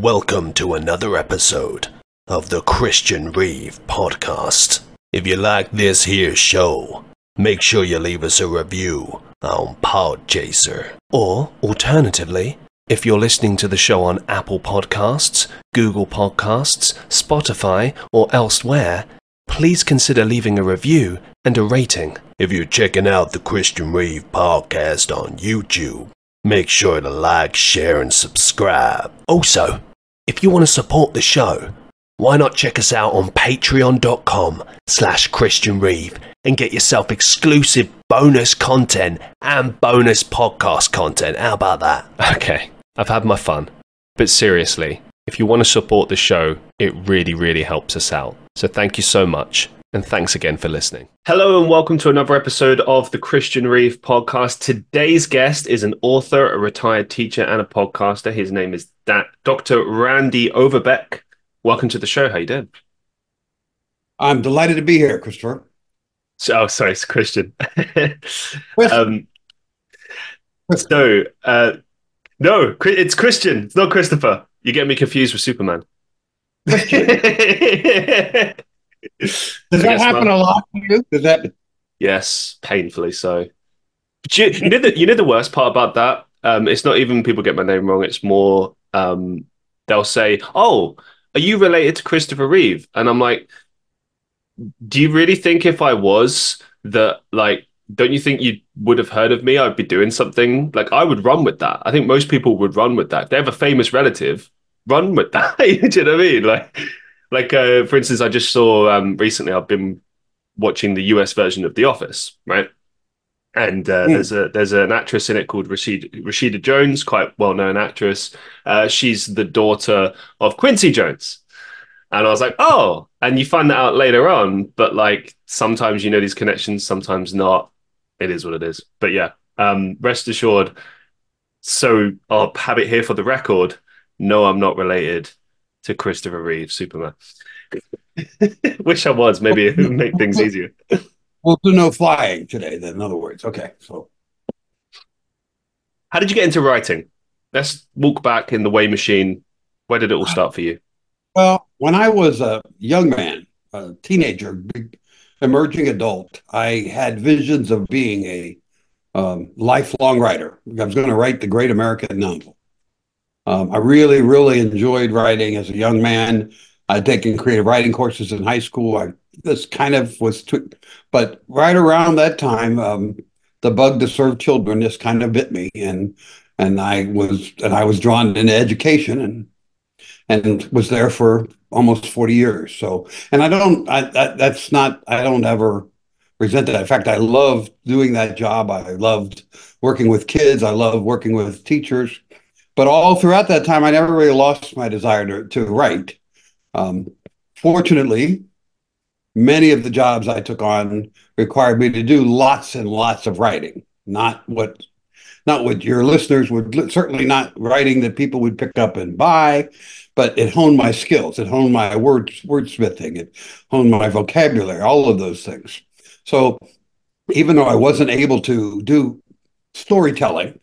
Welcome to another episode of the Christian Reeve podcast. If you like this here show, make sure you leave us a review on Podchaser. Or, alternatively, if you're listening to the show on Apple Podcasts, Google Podcasts, Spotify, or elsewhere, please consider leaving a review and a rating. If you're checking out the Christian Reeve podcast on YouTube, make sure to like, share, and subscribe. Also, if you want to support the show, why not check us out on patreon.com slash Christian Reeve and get yourself exclusive bonus content and bonus podcast content. How about that? Okay, I've had my fun. But seriously, if you want to support the show, it really, really helps us out. So thank you so much. And thanks again for listening. Hello, and welcome to another episode of the Christian Reeve podcast. Today's guest is an author, a retired teacher, and a podcaster. His name is da- Dr. Randy Overbeck. Welcome to the show. How you doing? I'm delighted to be here, Christopher. So, oh, sorry, it's Christian. um, so, uh, no, it's Christian. It's not Christopher. You get me confused with Superman. Does that happen a lot to you? Does that? Yes, painfully so. But you, you know the you know the worst part about that. Um, it's not even people get my name wrong. It's more um, they'll say, "Oh, are you related to Christopher Reeve?" And I'm like, "Do you really think if I was that like?" Don't you think you would have heard of me? I'd be doing something like I would run with that. I think most people would run with that. If they have a famous relative, run with that. Do you know what I mean? Like, like, uh, for instance, I just saw um, recently. I've been watching the US version of The Office, right? And uh, mm. there's a there's an actress in it called Rashida, Rashida Jones, quite well known actress. Uh, she's the daughter of Quincy Jones, and I was like, oh, and you find that out later on. But like sometimes you know these connections, sometimes not. It is what it is. But yeah, um, rest assured. So I'll have it here for the record. No, I'm not related to Christopher Reeve, Superman. Wish I was. Maybe it would make things easier. We'll do no flying today, then, in other words. Okay. So, how did you get into writing? Let's walk back in the way machine. Where did it all start for you? Well, when I was a young man, a teenager, emerging adult, I had visions of being a um, lifelong writer. I was going to write the great American novel. Um, I really, really enjoyed writing as a young man. I'd taken creative writing courses in high school. I this kind of was, tw- but right around that time, um, the bug to serve children just kind of bit me, and and I was and I was drawn into education and and was there for almost forty years. So, and I don't, I that, that's not, I don't ever resent that. In fact, I loved doing that job. I loved working with kids. I loved working with teachers. But all throughout that time, I never really lost my desire to, to write. Um, fortunately, many of the jobs I took on required me to do lots and lots of writing, not what not what your listeners would certainly not writing that people would pick up and buy, but it honed my skills. It honed my word wordsmithing. It honed my vocabulary. All of those things. So even though I wasn't able to do storytelling,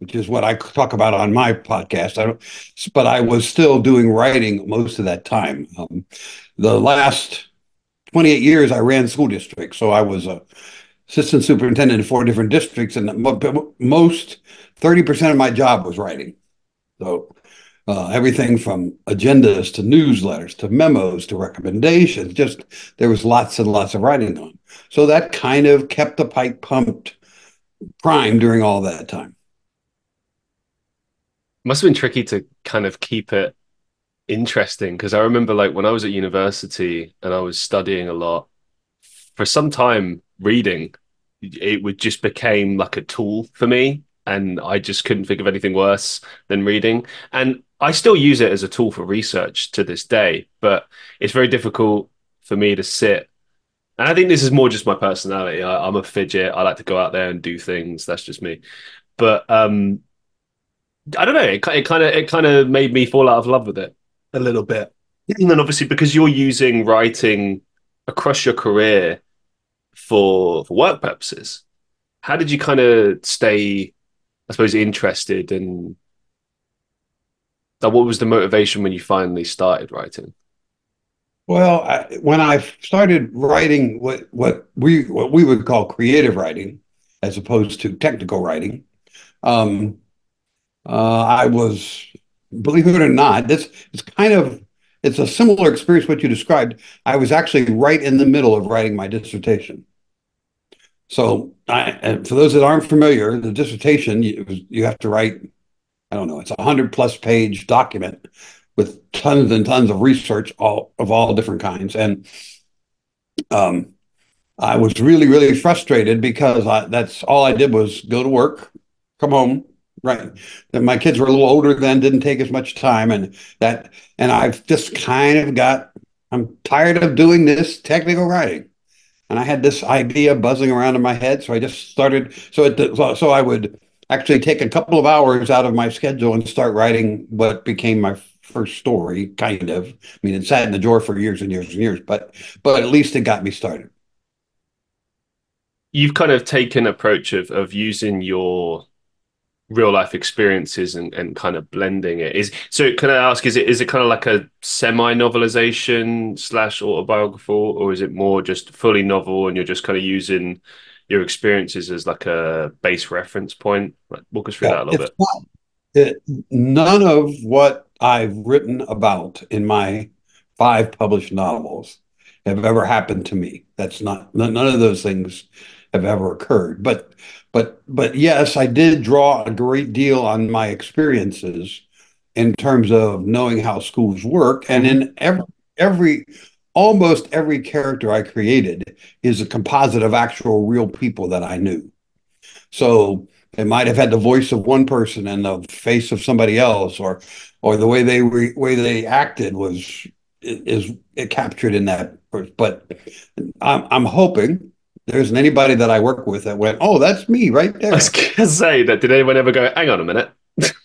which is what I talk about on my podcast. I but I was still doing writing most of that time. Um, the last 28 years, I ran school districts, so I was a assistant superintendent in four different districts, and most 30% of my job was writing. So uh, everything from agendas to newsletters to memos to recommendations, just there was lots and lots of writing on. So that kind of kept the pipe pumped prime during all that time must have been tricky to kind of keep it interesting because I remember like when I was at university and I was studying a lot for some time reading it would just became like a tool for me and I just couldn't think of anything worse than reading. And I still use it as a tool for research to this day but it's very difficult for me to sit and I think this is more just my personality. I, I'm a fidget. I like to go out there and do things. That's just me. But um I don't know. It, it kind of it kind of made me fall out of love with it a little bit. And then obviously because you're using writing across your career for for work purposes, how did you kind of stay, I suppose, interested and Like, what was the motivation when you finally started writing? Well, I, when I started writing what what we what we would call creative writing, as opposed to technical writing, um, uh, I was, believe it or not, this is kind of it's a similar experience what you described. I was actually right in the middle of writing my dissertation. So, I, for those that aren't familiar, the dissertation you, you have to write. I don't know. It's a hundred plus page document with tons and tons of research all of all different kinds, and um, I was really really frustrated because I, that's all I did was go to work, come home, Right. And my kids were a little older then, didn't take as much time. And that, and I've just kind of got, I'm tired of doing this technical writing. And I had this idea buzzing around in my head. So I just started. So it, so I would actually take a couple of hours out of my schedule and start writing what became my first story, kind of. I mean, it sat in the drawer for years and years and years, but, but at least it got me started. You've kind of taken approach of, of using your real life experiences and, and kind of blending it. Is so can i ask is it is it kind of like a semi novelization slash autobiographical or is it more just fully novel and you're just kind of using your experiences as like a base reference point? Like walk us through yeah, that a little bit. not, it, none of what i've written about in my five published novels have ever happened to me. That's not none of those things have ever occurred. But but but yes, I did draw a great deal on my experiences in terms of knowing how schools work, and in mm-hmm. every every almost every character I created is a composite of actual real people that I knew. So it might have had the voice of one person and the face of somebody else, or or the way they re, way they acted was is, is captured in that. But I'm I'm hoping there isn't anybody that I work with that went, "Oh, that's me right there." I was gonna say that. Did anyone ever go? Hang on a minute.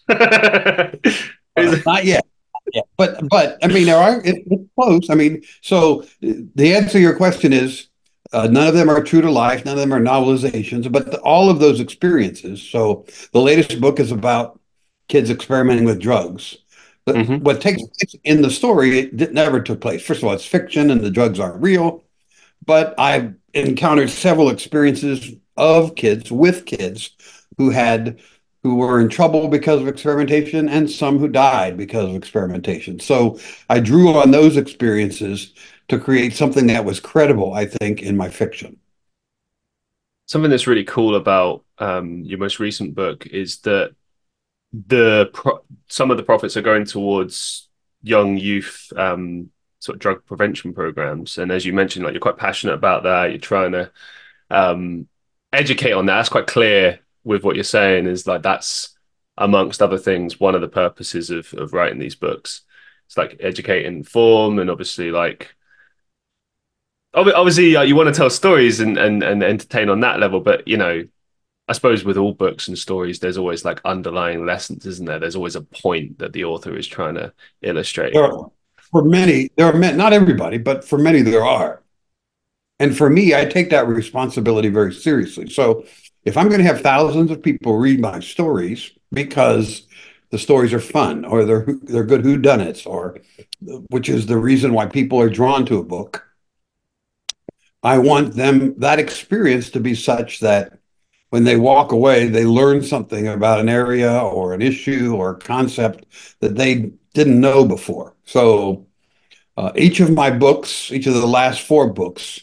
uh, not yet. Yeah, but but I mean, there are it, it's close. I mean, so the answer to your question is uh, none of them are true to life. None of them are novelizations, but the, all of those experiences. So the latest book is about kids experimenting with drugs. But mm-hmm. what takes place in the story it never took place. First of all, it's fiction and the drugs aren't real. But I've encountered several experiences of kids with kids who had who were in trouble because of experimentation and some who died because of experimentation. So I drew on those experiences to create something that was credible, I think, in my fiction. Something that's really cool about um, your most recent book is that the pro- some of the profits are going towards young youth um, sort of drug prevention programs. And as you mentioned, like you're quite passionate about that. You're trying to um, educate on that. That's quite clear with what you're saying. Is like that's amongst other things one of the purposes of of writing these books. It's like educate and inform, and obviously like obviously uh, you want to tell stories and, and and entertain on that level, but you know. I suppose with all books and stories, there's always like underlying lessons, isn't there? There's always a point that the author is trying to illustrate. For many, there are not everybody, but for many there are. And for me, I take that responsibility very seriously. So if I'm going to have thousands of people read my stories because the stories are fun or they're they're good whodunits or which is the reason why people are drawn to a book, I want them that experience to be such that when they walk away, they learn something about an area or an issue or a concept that they didn't know before. So uh, each of my books, each of the last four books,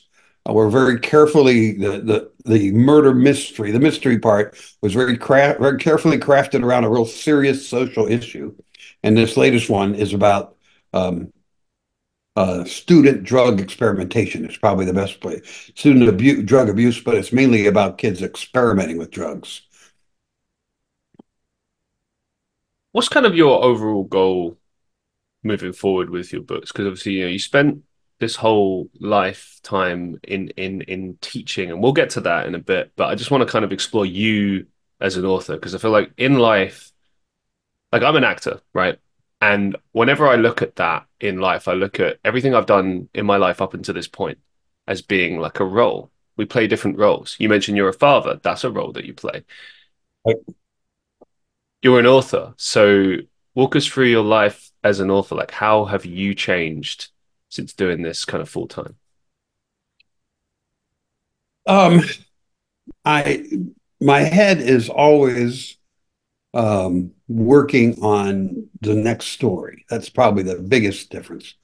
uh, were very carefully the, the the murder mystery. The mystery part was very craft, very carefully crafted around a real serious social issue, and this latest one is about um, uh, student drug experimentation. It's probably the best place. Student abuse, drug abuse, but it's mainly about kids experimenting with drugs. What's kind of your overall goal moving forward with your books? Because obviously, you know, you spent this whole lifetime in in in teaching, and we'll get to that in a bit. But I just want to kind of explore you as an author because I feel like in life, like I'm an actor, right? And whenever I look at that in life, I look at everything I've done in my life up until this point as being like a role. We play different roles. You mentioned you're a father. That's a role that you play. Right. You're an author. So walk us through your life as an author. Like, how have you changed since doing this kind of full time? Um, I my head is always um, working on the next story. That's probably the biggest difference.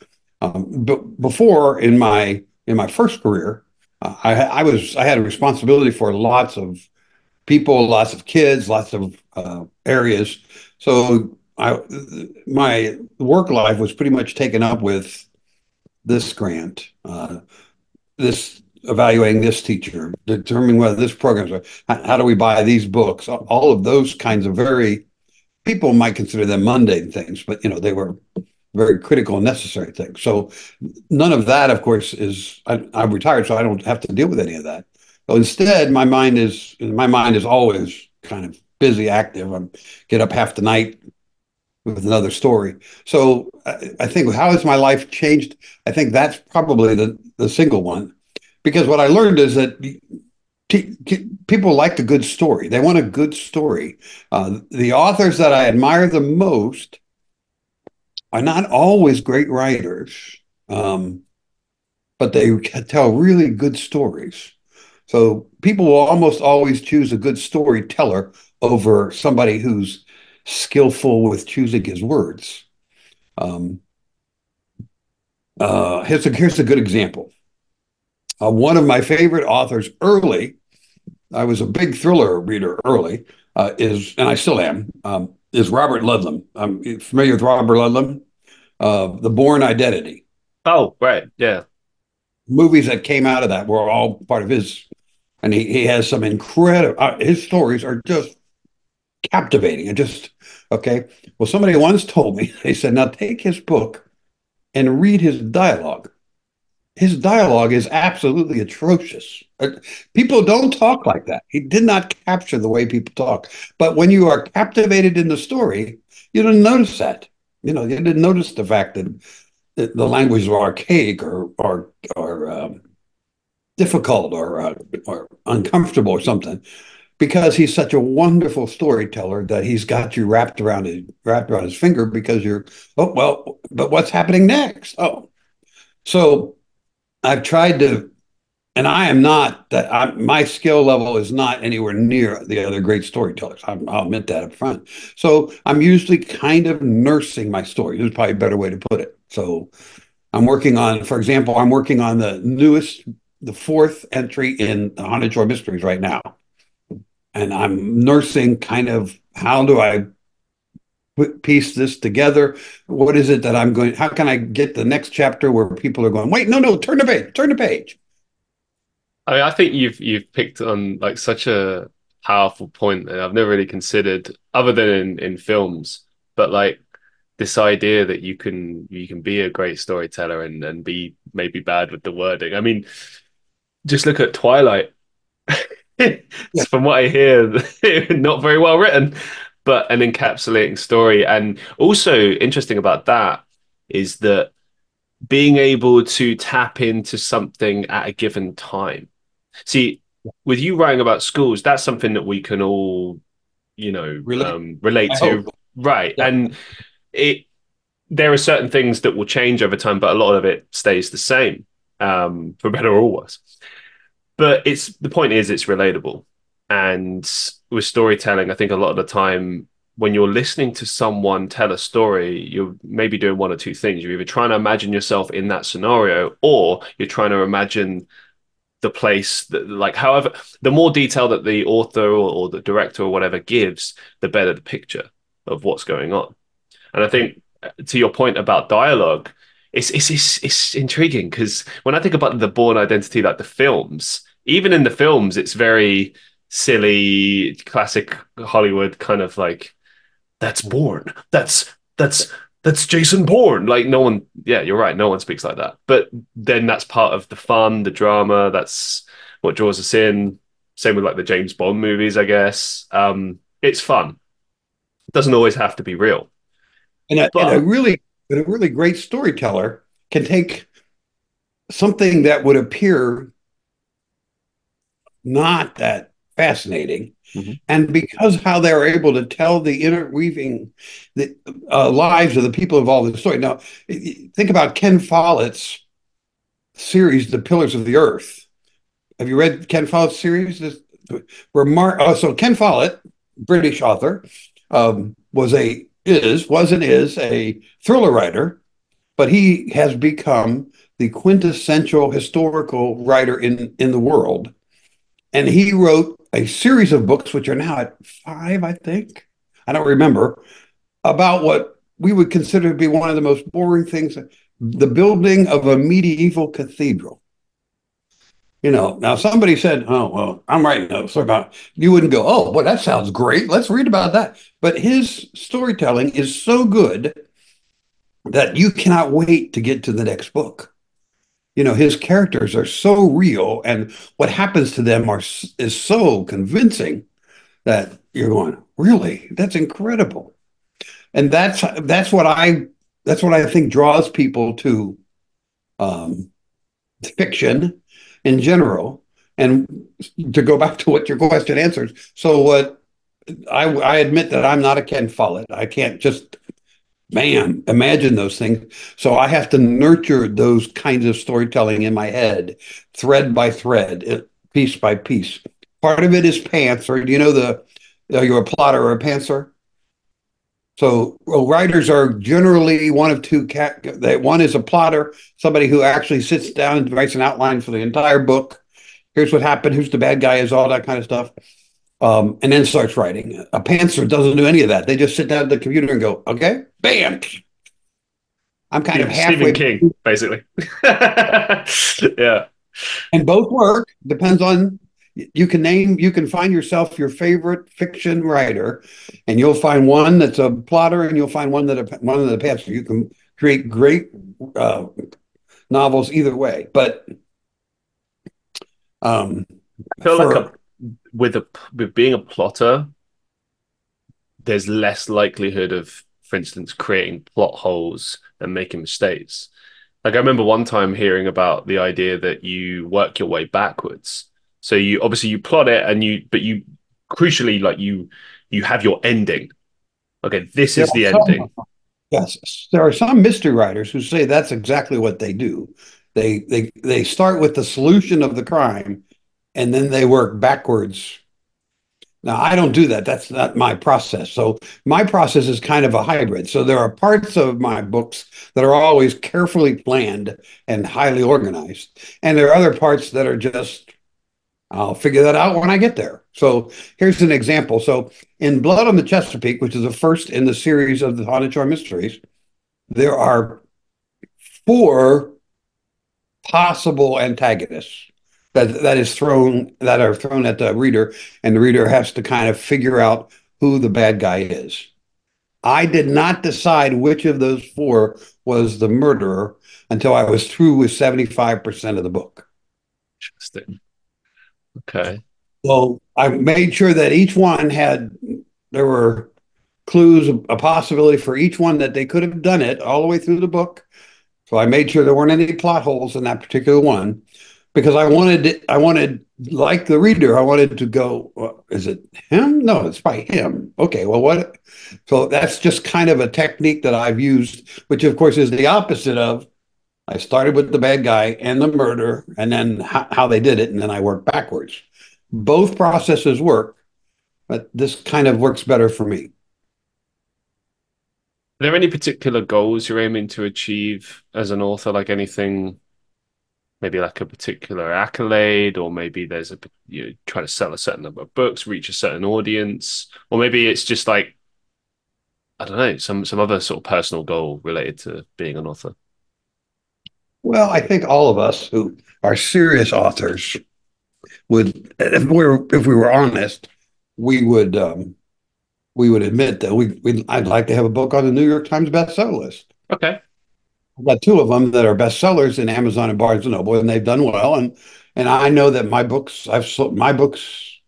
Um, but before in my in my first career, uh, I, I was I had a responsibility for lots of people, lots of kids, lots of uh, areas. So I my work life was pretty much taken up with this grant, uh, this evaluating this teacher, determining whether this program, how, how do we buy these books, all of those kinds of very people might consider them mundane things, but you know they were very critical and necessary things. So none of that, of course, is I, am retired, so I don't have to deal with any of that. So instead, my mind is my mind is always kind of busy, active. I get up half the night with another story. So I, I think how has my life changed? I think that's probably the the single one because what I learned is that t- t- people like a good story. They want a good story. Uh, the authors that I admire the most are not always great writers, um, but they tell really good stories. So people will almost always choose a good storyteller over somebody who's skillful with choosing his words. Um, uh, here's a here's a good example. Uh, one of my favorite authors early, I was a big thriller reader early, uh, is, and I still am, um, is Robert Ludlum. I'm familiar with Robert Ludlum, uh, The Bourne Identity. Oh, right. Yeah. Movies that came out of that were all part of his, and he, he has some incredible, uh, his stories are just captivating and just, okay. Well, somebody once told me, they said, now take his book and read his dialogue his dialogue is absolutely atrocious. Uh, people don't talk like that. He did not capture the way people talk. But when you are captivated in the story, you didn't notice that. You know, you didn't notice the fact that the language was archaic or or or um, difficult or uh, or uncomfortable or something, because he's such a wonderful storyteller that he's got you wrapped around his wrapped around his finger because you're oh well, but what's happening next? Oh, so I've tried to, and I am not that. I, my skill level is not anywhere near the other great storytellers. i will admit that up front. So I'm usually kind of nursing my story. There's probably a better way to put it. So I'm working on, for example, I'm working on the newest, the fourth entry in the Haunted Shore Mysteries right now, and I'm nursing kind of how do I piece this together? What is it that I'm going? How can I get the next chapter where people are going? Wait, no, no, turn the page, turn the page. I mean, I think you've you've picked on like such a powerful point that I've never really considered, other than in, in films. But like this idea that you can you can be a great storyteller and and be maybe bad with the wording. I mean, just look at Twilight. yeah. From what I hear, not very well written but an encapsulating story. And also interesting about that is that being able to tap into something at a given time. See, with you writing about schools, that's something that we can all, you know, relate, um, relate to, right? Yeah. And it there are certain things that will change over time, but a lot of it stays the same, um, for better or worse. But it's the point is it's relatable, and with storytelling, I think a lot of the time when you're listening to someone tell a story, you're maybe doing one or two things. You're either trying to imagine yourself in that scenario, or you're trying to imagine the place that, like, however, the more detail that the author or, or the director or whatever gives, the better the picture of what's going on. And I think uh, to your point about dialogue, it's it's it's, it's intriguing because when I think about the Bourne Identity, like the films, even in the films, it's very silly, classic Hollywood kind of like that's Bourne. That's that's that's Jason Bourne. Like no one, yeah, you're right. No one speaks like that. But then that's part of the fun, the drama. That's what draws us in. Same with like the James Bond movies, I guess. Um, it's fun. It doesn't always have to be real. And a, but, and a really, a really great storyteller can take something that would appear not that fascinating. Mm-hmm. And because how they're able to tell the interweaving the uh, lives of the people involved in the story. Now, think about Ken Follett's series, The Pillars of the Earth. Have you read Ken Follett's series? This, where Mark, oh, so Ken Follett, British author, um, was a is was and is a thriller writer, but he has become the quintessential historical writer in in the world, and he wrote a series of books, which are now at five, I think. I don't remember about what we would consider to be one of the most boring things the building of a medieval cathedral. You know, now somebody said, Oh, well, I'm writing about you wouldn't go, Oh, well, that sounds great. Let's read about that. But his storytelling is so good that you cannot wait to get to the next book. You know, his characters are so real and what happens to them are is so convincing that you're going, Really? That's incredible. And that's that's what I that's what I think draws people to um, fiction in general. And to go back to what your question answers, so what I, I admit that I'm not a Ken Follett. I can't just, man, imagine those things. So I have to nurture those kinds of storytelling in my head, thread by thread, piece by piece. Part of it is pantser. Do you know the? Are you a plotter or a pantser? So writers are generally one of two cat. One is a plotter, somebody who actually sits down and writes an outline for the entire book. Here's what happened. Who's the bad guy? Is all that kind of stuff, um, and then starts writing. A pantser doesn't do any of that. They just sit down at the computer and go, "Okay, bam." I'm kind yeah, of halfway. Stephen King, basically. yeah. And both work. Depends on you can name you can find yourself your favorite fiction writer and you'll find one that's a plotter and you'll find one that a, one of the pantser you can create great uh, novels either way but um i feel for, like a, with a with being a plotter there's less likelihood of for instance creating plot holes and making mistakes like i remember one time hearing about the idea that you work your way backwards so you obviously you plot it and you, but you crucially like you you have your ending. Okay, this is the some, ending. Yes, there are some mystery writers who say that's exactly what they do. They they they start with the solution of the crime, and then they work backwards. Now I don't do that. That's not my process. So my process is kind of a hybrid. So there are parts of my books that are always carefully planned and highly organized, and there are other parts that are just I'll figure that out when I get there. So here's an example. So in Blood on the Chesapeake, which is the first in the series of the Haunted Shore Mysteries, there are four possible antagonists that that is thrown that are thrown at the reader, and the reader has to kind of figure out who the bad guy is. I did not decide which of those four was the murderer until I was through with 75% of the book. Interesting. Okay. Well, I made sure that each one had there were clues, a possibility for each one that they could have done it all the way through the book. So I made sure there weren't any plot holes in that particular one because I wanted I wanted like the reader I wanted to go well, is it him? No, it's by him. Okay, well what so that's just kind of a technique that I've used which of course is the opposite of I started with the bad guy and the murder, and then how, how they did it, and then I worked backwards. Both processes work, but this kind of works better for me. Are there any particular goals you're aiming to achieve as an author? Like anything, maybe like a particular accolade, or maybe there's a you know, try to sell a certain number of books, reach a certain audience, or maybe it's just like I don't know, some some other sort of personal goal related to being an author. Well, I think all of us who are serious authors would, if we were, if we were honest, we would um, we would admit that we we I'd like to have a book on the New York Times bestseller list. Okay, I've got two of them that are bestsellers in Amazon and Barnes and Noble, and they've done well. And and I know that my books, I've sold my books.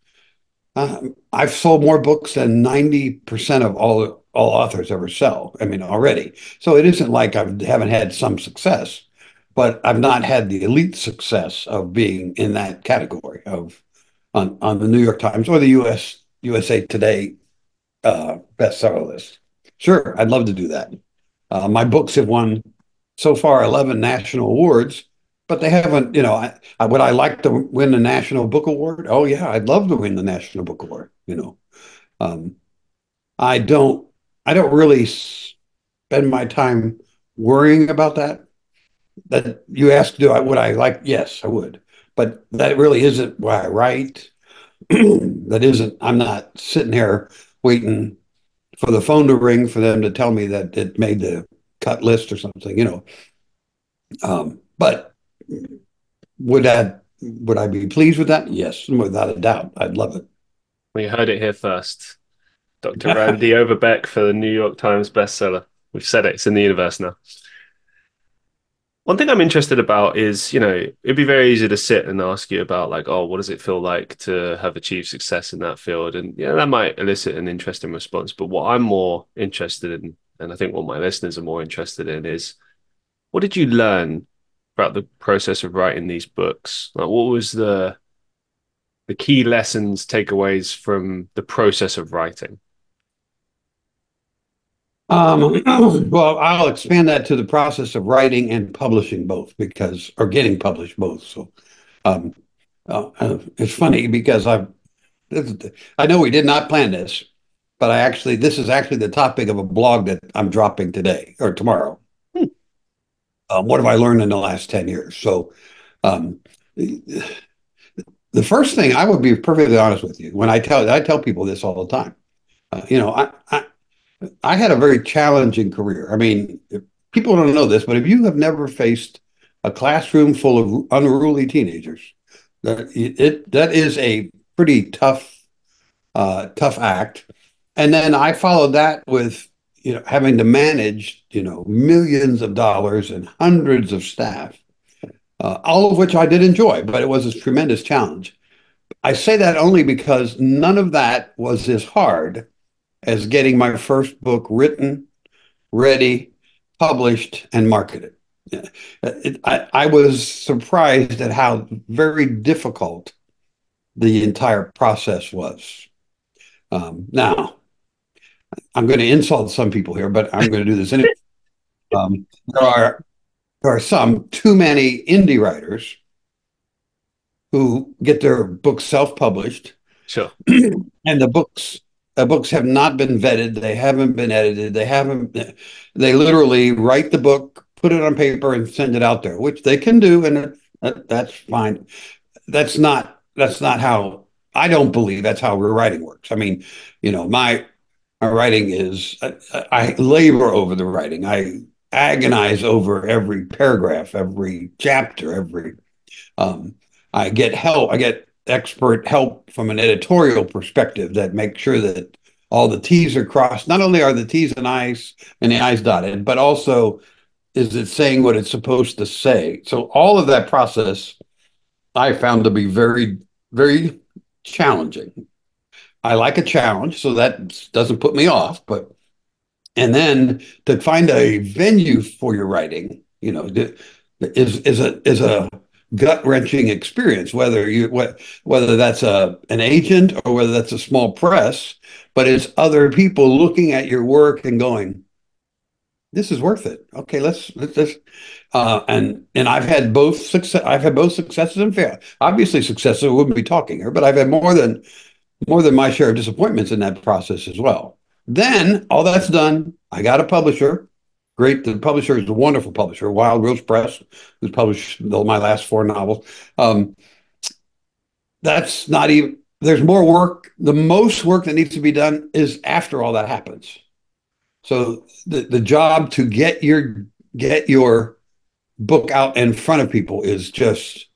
Uh, I've sold more books than ninety percent of all all authors ever sell. I mean, already. So it isn't like I haven't had some success but I've not had the elite success of being in that category of on on the New York Times or the US USA Today uh, bestseller list. Sure, I'd love to do that. Uh, my books have won so far 11 national awards, but they haven't, you know, I, I, would I like to win the National Book Award? Oh, yeah, I'd love to win the National Book Award, you know. Um, I don't, I don't really spend my time worrying about that. That you asked, do I, would I like? Yes, I would. But that really isn't why I write. that isn't, I'm not sitting here waiting for the phone to ring for them to tell me that it made the cut list or something, you know. Um, but would that would I be pleased with that? Yes, without a doubt. I'd love it. We heard it here first. Dr. Randy Overbeck for the New York Times bestseller. We've said it, it's in the universe now. One thing I'm interested about is, you know, it'd be very easy to sit and ask you about, like, oh, what does it feel like to have achieved success in that field? And, yeah, that might elicit an interesting response. But what I'm more interested in, and I think what my listeners are more interested in, is what did you learn about the process of writing these books? Like, what was the the key lessons, takeaways from the process of writing? Um, well, I'll expand that to the process of writing and publishing both, because or getting published both. So, um, uh, uh, it's funny because I've I know we did not plan this, but I actually this is actually the topic of a blog that I'm dropping today or tomorrow. Hmm. Um, what have I learned in the last ten years? So, um, the first thing I would be perfectly honest with you when I tell I tell people this all the time. Uh, you know, I, I I had a very challenging career. I mean, people don't know this, but if you have never faced a classroom full of unruly teenagers, that it that is a pretty tough uh, tough act. And then I followed that with you know having to manage you know millions of dollars and hundreds of staff, uh, all of which I did enjoy, but it was a tremendous challenge. I say that only because none of that was as hard as getting my first book written, ready, published, and marketed. It, I, I was surprised at how very difficult the entire process was. Um, now, I'm going to insult some people here, but I'm going to do this anyway. Um, there are there are some too many indie writers who get their books self-published. Sure. and the books the books have not been vetted. They haven't been edited. They haven't. They literally write the book, put it on paper, and send it out there, which they can do, and that, that's fine. That's not. That's not how. I don't believe that's how writing works. I mean, you know, my my writing is. I, I labor over the writing. I agonize over every paragraph, every chapter, every. Um, I get help. I get expert help from an editorial perspective that makes sure that all the T's are crossed. Not only are the T's and I's and the I's dotted, but also is it saying what it's supposed to say? So all of that process I found to be very, very challenging. I like a challenge, so that doesn't put me off, but and then to find a venue for your writing, you know, is is a is a gut wrenching experience, whether you whether that's a an agent or whether that's a small press, but it's other people looking at your work and going, "This is worth it." Okay, let's let's. let's uh, and and I've had both success. I've had both successes and fail. Obviously, successes. Wouldn't be talking here, but I've had more than more than my share of disappointments in that process as well. Then all that's done. I got a publisher great. The publisher is a wonderful publisher, Wild Rose Press, who's published my last four novels. Um, that's not even. There's more work. The most work that needs to be done is after all that happens. So the the job to get your get your book out in front of people is just.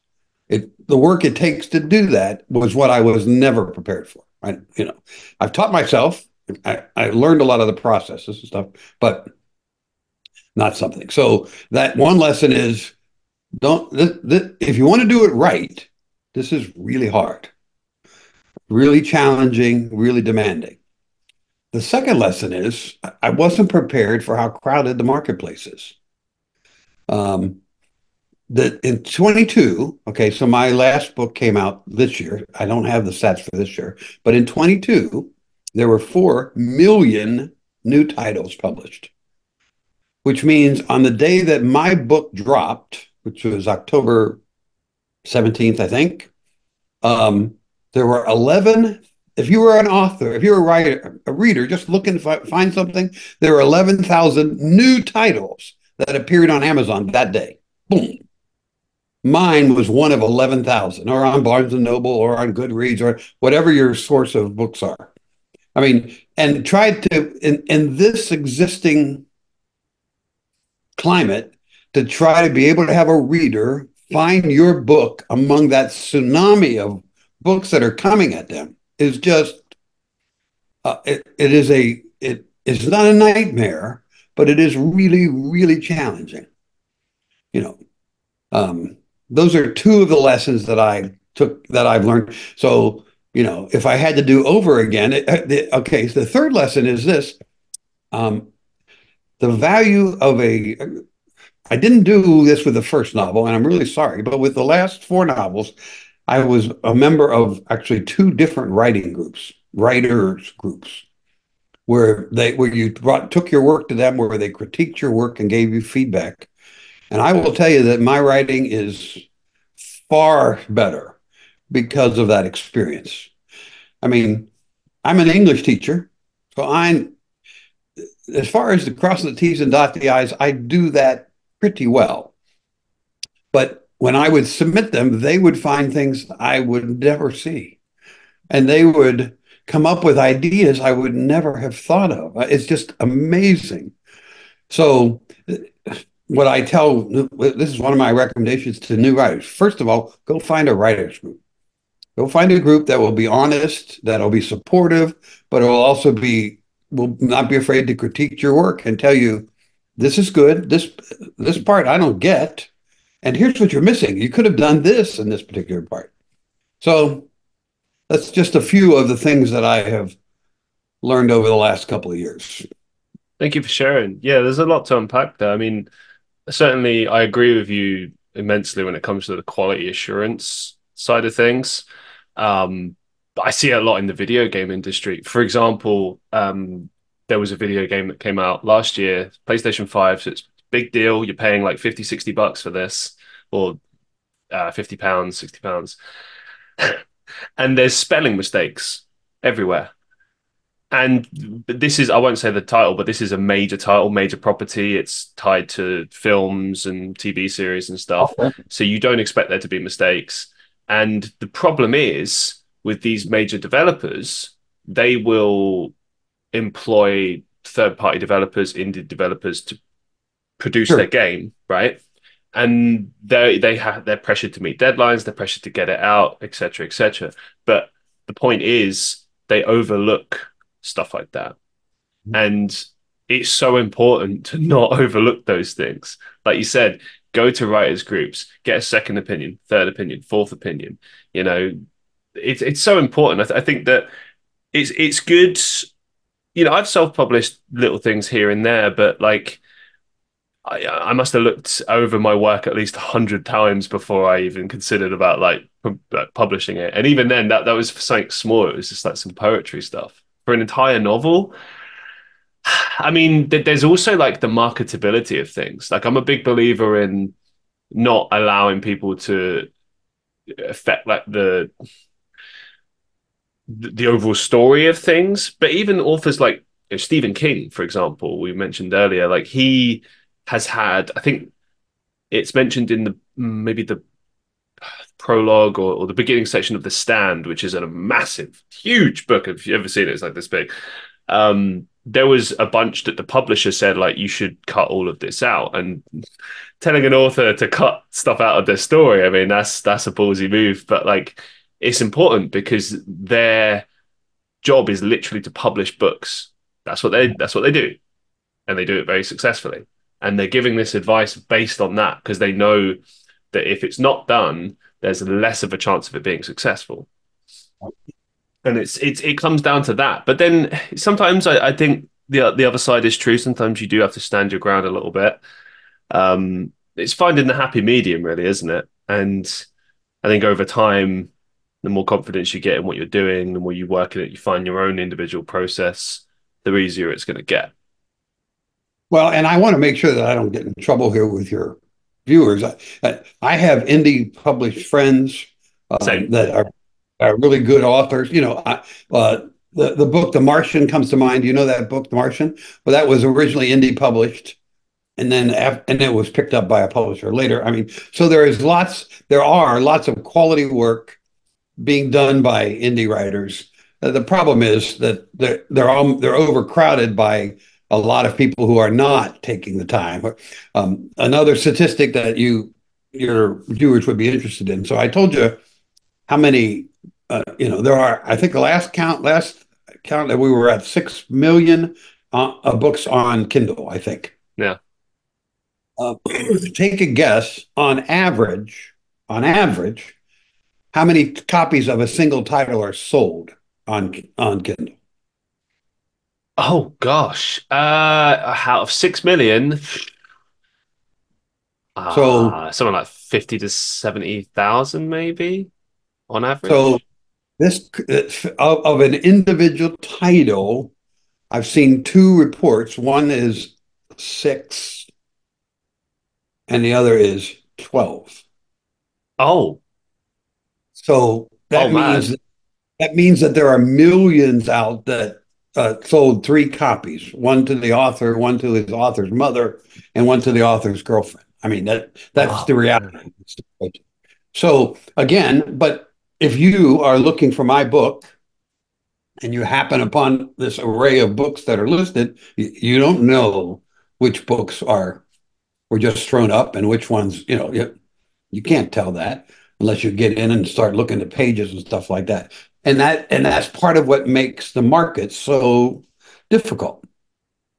The work it takes to do that was what I was never prepared for. I, you know, I've taught myself. I, I learned a lot of the processes and stuff, but not something. So that one lesson is don't if you want to do it right, this is really hard, really challenging, really demanding. The second lesson is I wasn't prepared for how crowded the marketplace is. Um, that in 22, okay, so my last book came out this year. I don't have the stats for this year, but in 22, there were 4 million new titles published, which means on the day that my book dropped, which was October 17th, I think, um, there were 11. If you were an author, if you were a writer, a reader, just looking to find something, there were 11,000 new titles that appeared on Amazon that day. Boom. Mine was one of 11,000 or on Barnes and Noble or on Goodreads or whatever your source of books are. I mean, and tried to, in, in this existing climate, to try to be able to have a reader find your book among that tsunami of books that are coming at them is just, uh, it, it is a, it is not a nightmare, but it is really, really challenging. You know, um, those are two of the lessons that I took that I've learned. So, you know, if I had to do over again, it, it, okay, so the third lesson is this um, the value of a, I didn't do this with the first novel, and I'm really sorry, but with the last four novels, I was a member of actually two different writing groups, writers groups where they where you brought took your work to them where they critiqued your work and gave you feedback and i will tell you that my writing is far better because of that experience i mean i'm an english teacher so i'm as far as the crossing the t's and dot the i's i do that pretty well but when i would submit them they would find things i would never see and they would come up with ideas I would never have thought of. It's just amazing. So, what I tell this is one of my recommendations to new writers. First of all, go find a writers group. Go find a group that will be honest, that'll be supportive, but it will also be will not be afraid to critique your work and tell you this is good. This this part I don't get, and here's what you're missing. You could have done this in this particular part. So that's just a few of the things that I have learned over the last couple of years. Thank you for sharing. Yeah, there's a lot to unpack there. I mean, certainly I agree with you immensely when it comes to the quality assurance side of things. Um, I see it a lot in the video game industry. For example, um, there was a video game that came out last year, PlayStation 5. So it's big deal. You're paying like 50, 60 bucks for this, or uh, 50 pounds, 60 pounds. and there's spelling mistakes everywhere. And this is, I won't say the title, but this is a major title, major property. It's tied to films and TV series and stuff. Okay. So you don't expect there to be mistakes. And the problem is with these major developers, they will employ third party developers, indie developers to produce sure. their game, right? and they they have they're pressured to meet deadlines, they're pressured to get it out, etc., etc. But the point is, they overlook stuff like that, mm-hmm. and it's so important to not overlook those things. Like you said, go to writers groups, get a second opinion, third opinion, fourth opinion. You know, it's it's so important. I, th- I think that it's it's good. You know, I've self published little things here and there, but like I, I must have looked over my work at least a hundred times before I even considered about like, pu- publishing it. And even then, that that was something small. It was just like some poetry stuff for an entire novel. I mean, th- there's also like the marketability of things. Like, I'm a big believer in not allowing people to affect like the the overall story of things. But even authors like you know, Stephen King, for example, we mentioned earlier, like he has had, I think it's mentioned in the maybe the prologue or, or, the beginning section of The Stand, which is a massive, huge book. If you've ever seen it, it's like this big. Um, there was a bunch that the publisher said, like, you should cut all of this out. And telling an author to cut stuff out of their story, I mean, that's that's a ballsy move. But like, it's important because their job is literally to publish books. That's what they that's what they do, and they do it very successfully and they're giving this advice based on that because they know that if it's not done there's less of a chance of it being successful and it's it's it comes down to that but then sometimes i, I think the the other side is true sometimes you do have to stand your ground a little bit um, it's finding the happy medium, really, isn't it? And I think over time, the more confidence you get in what you're doing, the more you work in it, you find your own individual process, the easier it's going to get. Well, and I want to make sure that I don't get in trouble here with your viewers. I, I have indie published friends uh, that are, are really good authors. You know, I, uh, the the book The Martian comes to mind. You know that book, The Martian? Well, that was originally indie published, and then and it was picked up by a publisher later. I mean, so there is lots. There are lots of quality work being done by indie writers. Uh, the problem is that they're they're, all, they're overcrowded by a lot of people who are not taking the time. Um, another statistic that you your viewers would be interested in. So I told you how many. Uh, you know, there are. I think the last count, last count that we were at six million uh, uh, books on Kindle. I think. Yeah. Uh, take a guess. On average, on average, how many copies of a single title are sold on on Kindle? Oh gosh, uh, out of six million, so uh, something like fifty to seventy thousand, maybe on average. So this of, of an individual title, I've seen two reports. One is six, and the other is twelve. Oh, so that oh, means that means that there are millions out that uh, sold three copies one to the author, one to his author's mother, and one to the author's girlfriend. I mean, that that's wow. the reality. So, again, but if you are looking for my book and you happen upon this array of books that are listed, you don't know which books are were just thrown up and which ones, you know, you, you can't tell that unless you get in and start looking at pages and stuff like that and that and that's part of what makes the market so difficult.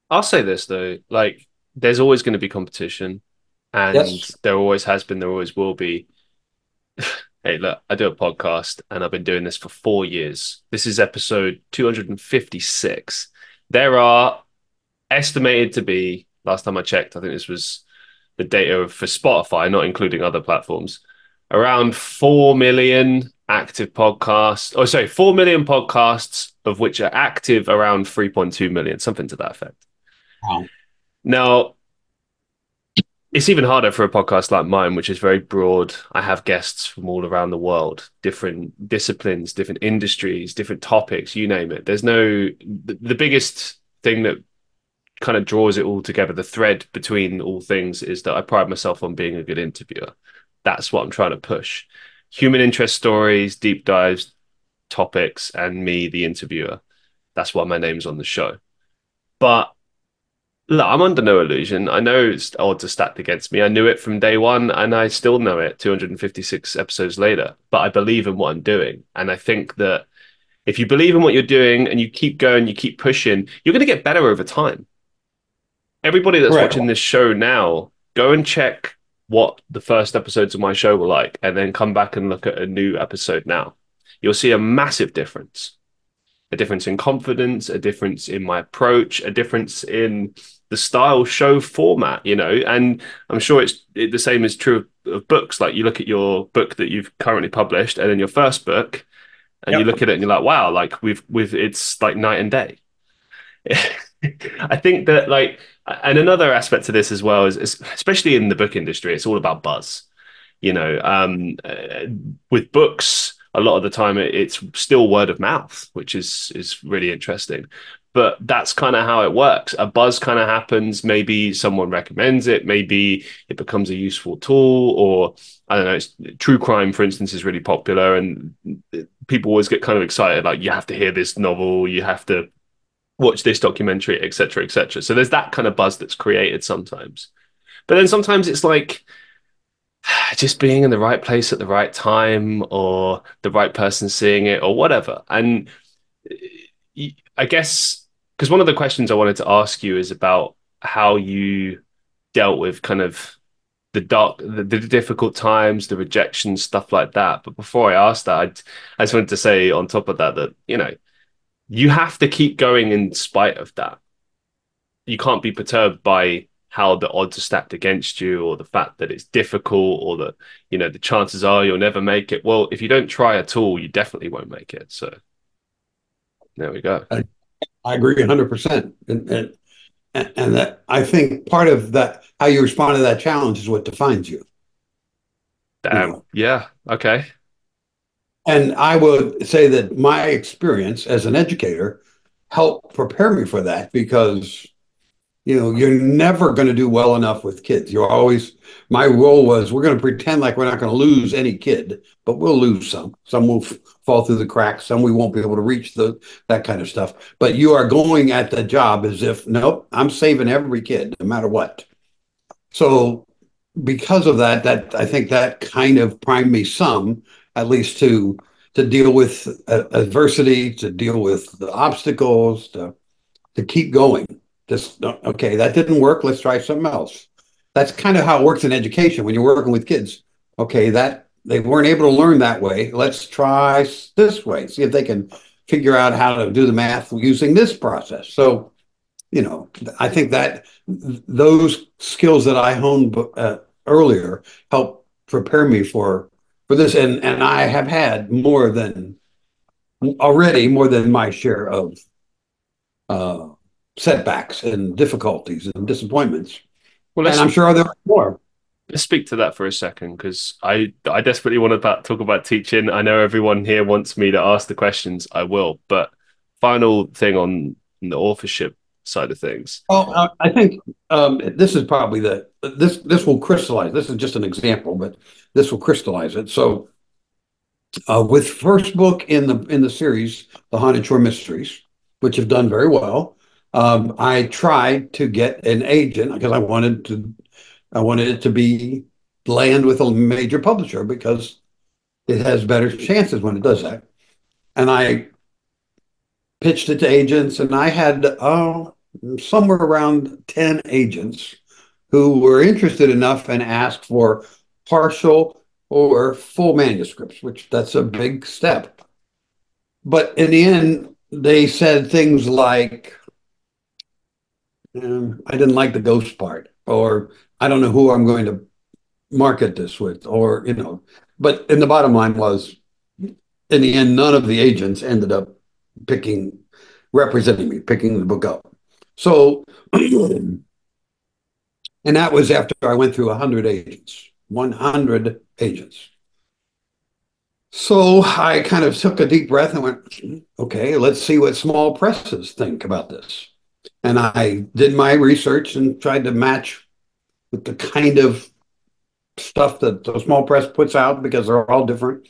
I'll say this though like there's always going to be competition and yes. there always has been there always will be. Hey look i do a podcast and i've been doing this for four years. This is episode 256 there are estimated to be last time i checked i think this was the data for spotify not including other platforms around 4 million active podcasts. Oh, sorry, 4 million podcasts, of which are active around 3.2 million, something to that effect. Wow. Now, it's even harder for a podcast like mine, which is very broad. I have guests from all around the world, different disciplines, different industries, different topics, you name it. There's no, the, the biggest thing that kind of draws it all together, the thread between all things is that I pride myself on being a good interviewer. That's what I'm trying to push human interest stories, deep dives, topics, and me, the interviewer. That's why my name's on the show. But look, I'm under no illusion. I know it's odds are stacked against me. I knew it from day one, and I still know it 256 episodes later. But I believe in what I'm doing. And I think that if you believe in what you're doing and you keep going, you keep pushing, you're going to get better over time. Everybody that's right. watching this show now, go and check what the first episodes of my show were like and then come back and look at a new episode now, you'll see a massive difference. A difference in confidence, a difference in my approach, a difference in the style show format, you know, and I'm sure it's it, the same is true of, of, books. Like you look at your book that you've currently published and then your first book, and yep. you look at it and you're like, wow, like we've we've it's like night and day. I think that like, and another aspect to this as well is, is especially in the book industry, it's all about buzz. You know, um, uh, with books, a lot of the time it, it's still word of mouth, which is is really interesting. But that's kind of how it works. A buzz kind of happens. Maybe someone recommends it. Maybe it becomes a useful tool, or I don't know. true crime, for instance, is really popular, and people always get kind of excited. Like you have to hear this novel. You have to watch this documentary, etc., etc. So there's that kind of buzz that's created sometimes. But then sometimes it's like just being in the right place at the right time or the right person seeing it or whatever. And eh, I guess because one of the questions I wanted to ask you is about how you dealt with kind of the dark, the, the difficult times, the rejection, stuff like that. But before I ask that, I'd, I just wanted to say on top of that that you know you have to keep going in spite of that. You can't be perturbed by how the odds are stacked against you or the fact that it's difficult or that you know the chances are you'll never make it. Well if you don't try at all you definitely won't make it. So there we go. I, I agree 100% and, and and that i think part of that how you respond to that challenge is what defines you. Damn. You know? yeah. Okay and i would say that my experience as an educator helped prepare me for that because you know you're never going to do well enough with kids. You're always my role was we're going to pretend like we're not going to lose any kid but we'll lose some. Some will f- fall through the cracks. Some we won't be able to reach the that kind of stuff. But you are going at the job as if nope i'm saving every kid no matter what. So because of that that i think that kind of primed me some at least to to deal with uh, adversity to deal with the obstacles to to keep going just okay, that didn't work. Let's try something else. That's kind of how it works in education when you're working with kids. Okay, that they weren't able to learn that way. Let's try this way. See if they can figure out how to do the math using this process. So, you know, I think that those skills that I honed uh, earlier help prepare me for for this. And and I have had more than already more than my share of uh, setbacks and difficulties and disappointments. Well, and I'm sure there are more. Let's speak to that for a second because I I desperately want to talk about teaching. I know everyone here wants me to ask the questions. I will, but final thing on the authorship side of things. Oh, I think um, this is probably the this this will crystallize. This is just an example, but this will crystallize it. So, uh, with first book in the in the series, The Haunted Shore Mysteries, which have done very well, um, I tried to get an agent because I wanted to, I wanted it to be land with a major publisher because it has better chances when it does that. And I pitched it to agents, and I had oh, somewhere around 10 agents who were interested enough and asked for partial or full manuscripts, which that's a big step. But in the end, they said things like, um, I didn't like the ghost part, or I don't know who I'm going to market this with, or you know. But in the bottom line was, in the end, none of the agents ended up picking, representing me, picking the book up. So, and that was after I went through 100 agents, 100 agents. So I kind of took a deep breath and went, okay, let's see what small presses think about this. And I did my research and tried to match with the kind of stuff that the small press puts out because they're all different.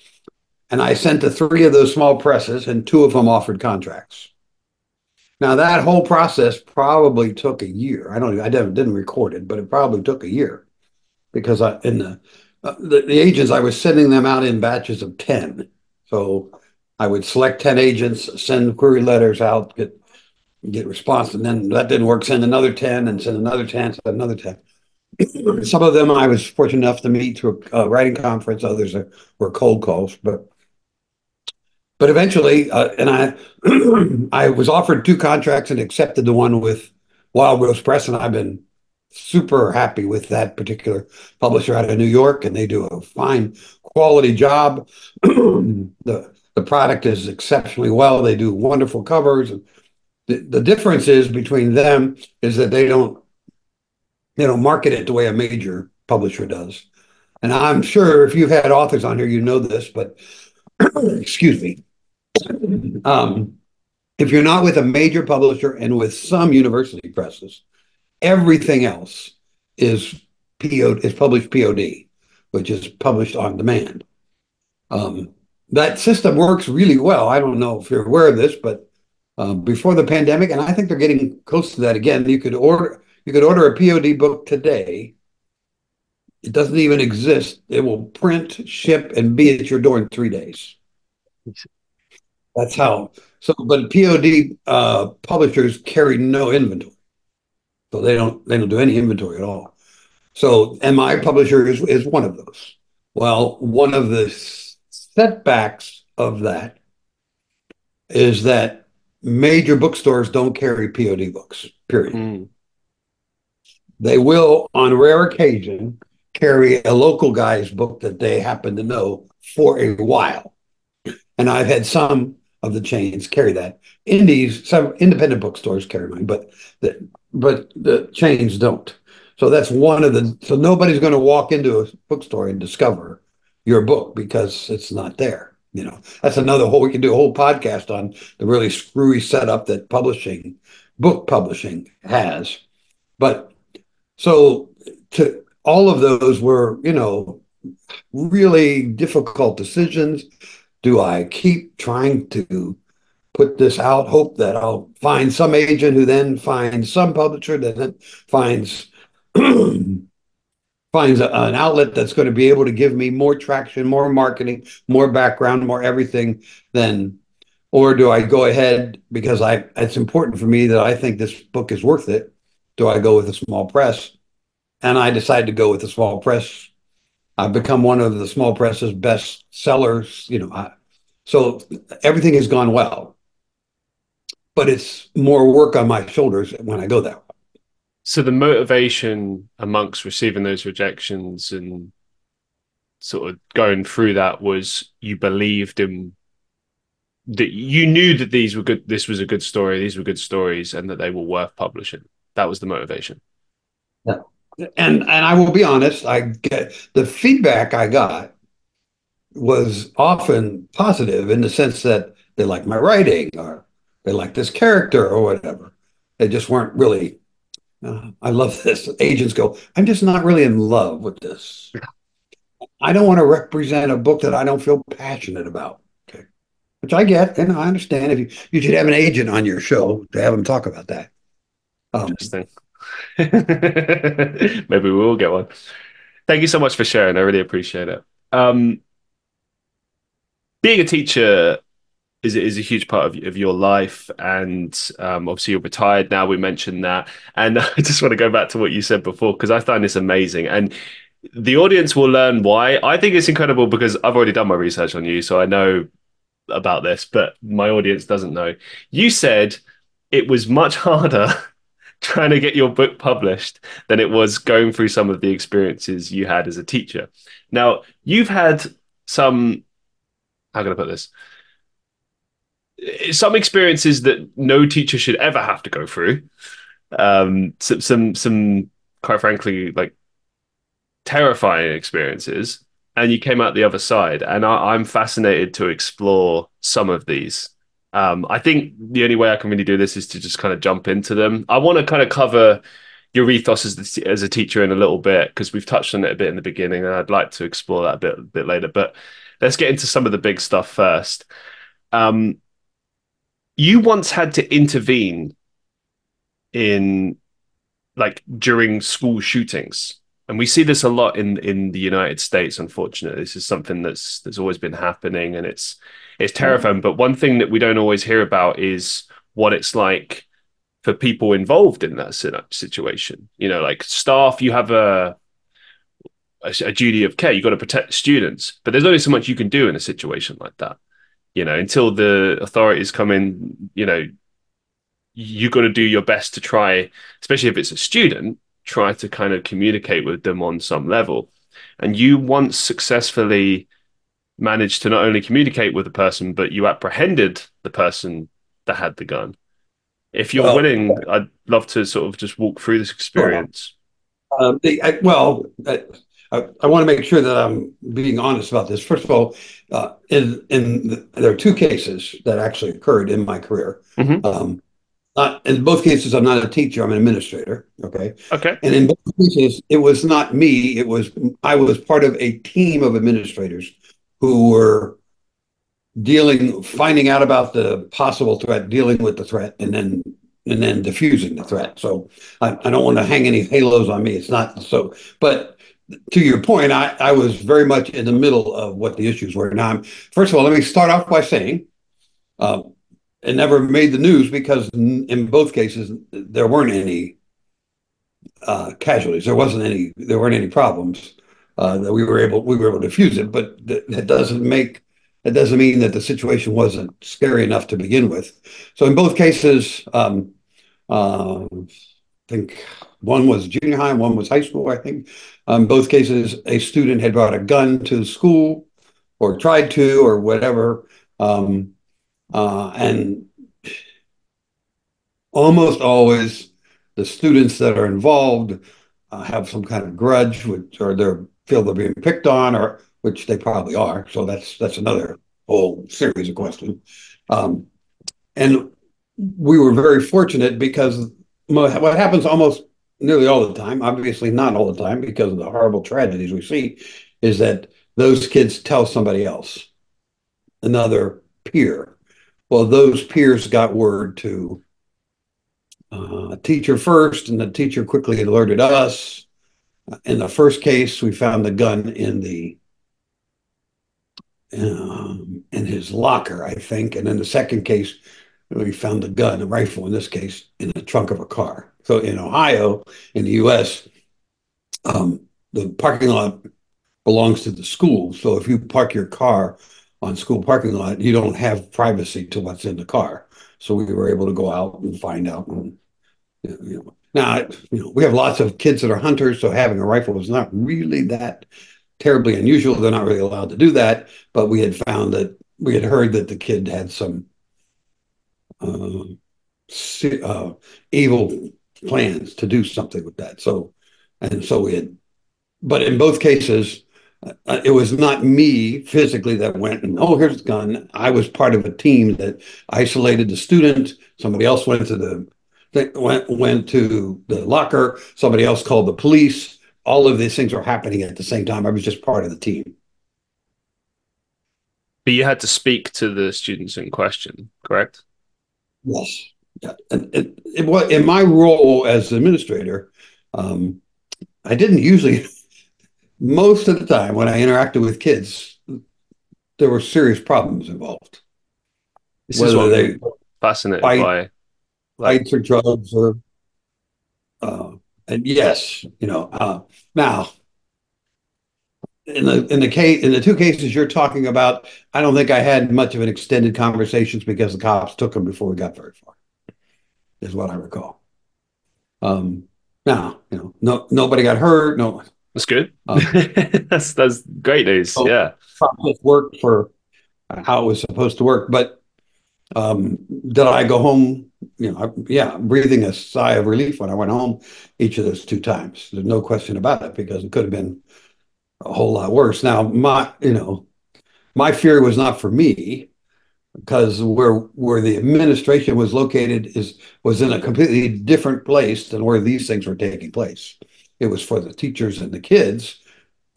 And I sent to three of those small presses, and two of them offered contracts. Now that whole process probably took a year. I don't. I didn't, record it, but it probably took a year because I in the, uh, the the agents I was sending them out in batches of ten. So I would select ten agents, send query letters out, get get response. And then that didn't work, send another 10 and send another 10, send another 10. Some of them I was fortunate enough to meet through a writing conference, others were cold calls, but but eventually, uh, and I I was offered two contracts and accepted the one with Wild Rose Press, and I've been super happy with that particular publisher out of New York, and they do a fine quality job. the The product is exceptionally well. They do wonderful covers the, the difference is between them is that they don't they don't market it the way a major publisher does. And I'm sure if you've had authors on here, you know this, but excuse me. Um, if you're not with a major publisher and with some university presses, everything else is PO is published POD, which is published on demand. Um, that system works really well. I don't know if you're aware of this, but um, before the pandemic, and I think they're getting close to that again. You could order you could order a POD book today. It doesn't even exist. It will print, ship, and be at your door in three days. That's how. So, but POD uh, publishers carry no inventory, so they don't they don't do any inventory at all. So, and my publisher is is one of those. Well, one of the setbacks of that is that major bookstores don't carry POD books, period. Mm. they will, on rare occasion, carry a local guy's book that they happen to know for a while. And I've had some of the chains carry that. Indies, some independent bookstores carry mine, but the but the chains don't. So that's one of the. So nobody's going to walk into a bookstore and discover your book because it's not there. You know, that's another whole. We can do a whole podcast on the really screwy setup that publishing, book publishing has. But so to all of those were, you know, really difficult decisions. Do I keep trying to put this out, hope that I'll find some agent who then finds some publisher that then finds finds a, an outlet that's going to be able to give me more traction, more marketing, more background, more everything than or do I go ahead because I it's important for me that I think this book is worth it? Do I go with a small press? And I decide to go with a small press. I've become one of the small press's best sellers, you know. I, so everything has gone well but it's more work on my shoulders when I go that way. So the motivation amongst receiving those rejections and sort of going through that was you believed in that you knew that these were good this was a good story these were good stories and that they were worth publishing that was the motivation yeah and and i will be honest i get the feedback i got was often positive in the sense that they like my writing or they like this character or whatever. They just weren't really. Uh, I love this. Agents go, I'm just not really in love with this. I don't want to represent a book that I don't feel passionate about. Okay, which I get and I understand. If you you should have an agent on your show to have them talk about that. Um, Interesting. Maybe we will get one. Thank you so much for sharing. I really appreciate it. Um, being a teacher is is a huge part of, of your life, and um, obviously you're retired now. We mentioned that, and I just want to go back to what you said before because I find this amazing, and the audience will learn why. I think it's incredible because I've already done my research on you, so I know about this, but my audience doesn't know. You said it was much harder trying to get your book published than it was going through some of the experiences you had as a teacher. Now, you've had some how can I put this? some experiences that no teacher should ever have to go through. Um, some, some, some, quite frankly, like terrifying experiences, and you came out the other side. And I, am fascinated to explore some of these. Um, I think the only way I can really do this is to just kind of jump into them. I want to kind of cover your ethos as, the, as a teacher in a little bit because we've touched on it a bit in the beginning, and I'd like to explore that a bit, a bit later. But let's get into some of the big stuff first. Um, you once had to intervene in like during school shootings and we see this a lot in in the United States unfortunately this is something that's that's always been happening and it's it's terrifying but one thing that we don't always hear about is what it's like for people involved in that situation. You know like staff you have a a, a duty of care. You've got to protect students but there's only so much you can do in a situation like that. You know until the authorities come in you know you got to do your best to try especially if it's a student try to kind of communicate with them on some level. And you once successfully managed to not only communicate with the person but you apprehended the person that had the gun if you're well, willing i'd love to sort of just walk through this experience um, I, well I, I, want to make sure that I'm being honest about this. First of all, uh, in in the, there are two cases that actually occurred in my career. Mm-hmm. Um, not, in both cases, I'm not a teacher; I'm an administrator. Okay. Okay. And in both cases, it was not me. It was I was part of a team of administrators who were dealing, finding out about the possible threat, dealing with the threat, and then and then diffusing the threat. So I, I don't want to hang any halos on me. It's not so, but to your point, I, I was very much in the middle of what the issues were. Now, I'm, first of all, let me start off by saying uh, it never made the news because in, in both cases there weren't any uh, casualties. There wasn't any. There weren't any problems uh, that we were able we were able to fuse it. But th- that doesn't make that doesn't mean that the situation wasn't scary enough to begin with. So in both cases. Um, uh, I think one was junior high, one was high school, I think. Um, both cases, a student had brought a gun to school or tried to or whatever. Um, uh, and almost always the students that are involved uh, have some kind of grudge, which or they feel they're being picked on, or which they probably are. So that's that's another whole series of questions. Um, and we were very fortunate because what happens almost nearly all the time, obviously not all the time because of the horrible tragedies we see, is that those kids tell somebody else, another peer. Well, those peers got word to uh, a teacher first, and the teacher quickly alerted us. In the first case, we found the gun in the um, in his locker, I think, and in the second case, we found the gun, a rifle in this case, in the trunk of a car. So in Ohio, in the U.S., um, the parking lot belongs to the school. So if you park your car on school parking lot, you don't have privacy to what's in the car. So we were able to go out and find out. And, you know, now, you know, we have lots of kids that are hunters, so having a rifle is not really that terribly unusual. They're not really allowed to do that, but we had found that we had heard that the kid had some uh, uh, evil plans to do something with that. So, and so we had, but in both cases, uh, it was not me physically that went and oh here's the gun i was part of a team that isolated the student somebody else went to the went went to the locker somebody else called the police. All of these things were happening at the same time. I was just part of the team. But you had to speak to the students in question correct? Yes. Yeah. and it, it, it, in my role as administrator um, i didn't usually most of the time when I interacted with kids, there were serious problems involved. This Whether is what they fascinated by like... fights or drugs or uh, and yes, you know, uh, now in the in the case in the two cases you're talking about, I don't think I had much of an extended conversations because the cops took them before we got very far. Is what I recall. Um, now, you know, no nobody got hurt. No, that's good. Um, that's that's great news. So yeah, process worked for how it was supposed to work. But um, did I go home? You know, I, yeah, breathing a sigh of relief when I went home each of those two times. There's no question about it because it could have been a whole lot worse. Now, my you know, my fear was not for me because where where the administration was located is was in a completely different place than where these things were taking place. It was for the teachers and the kids,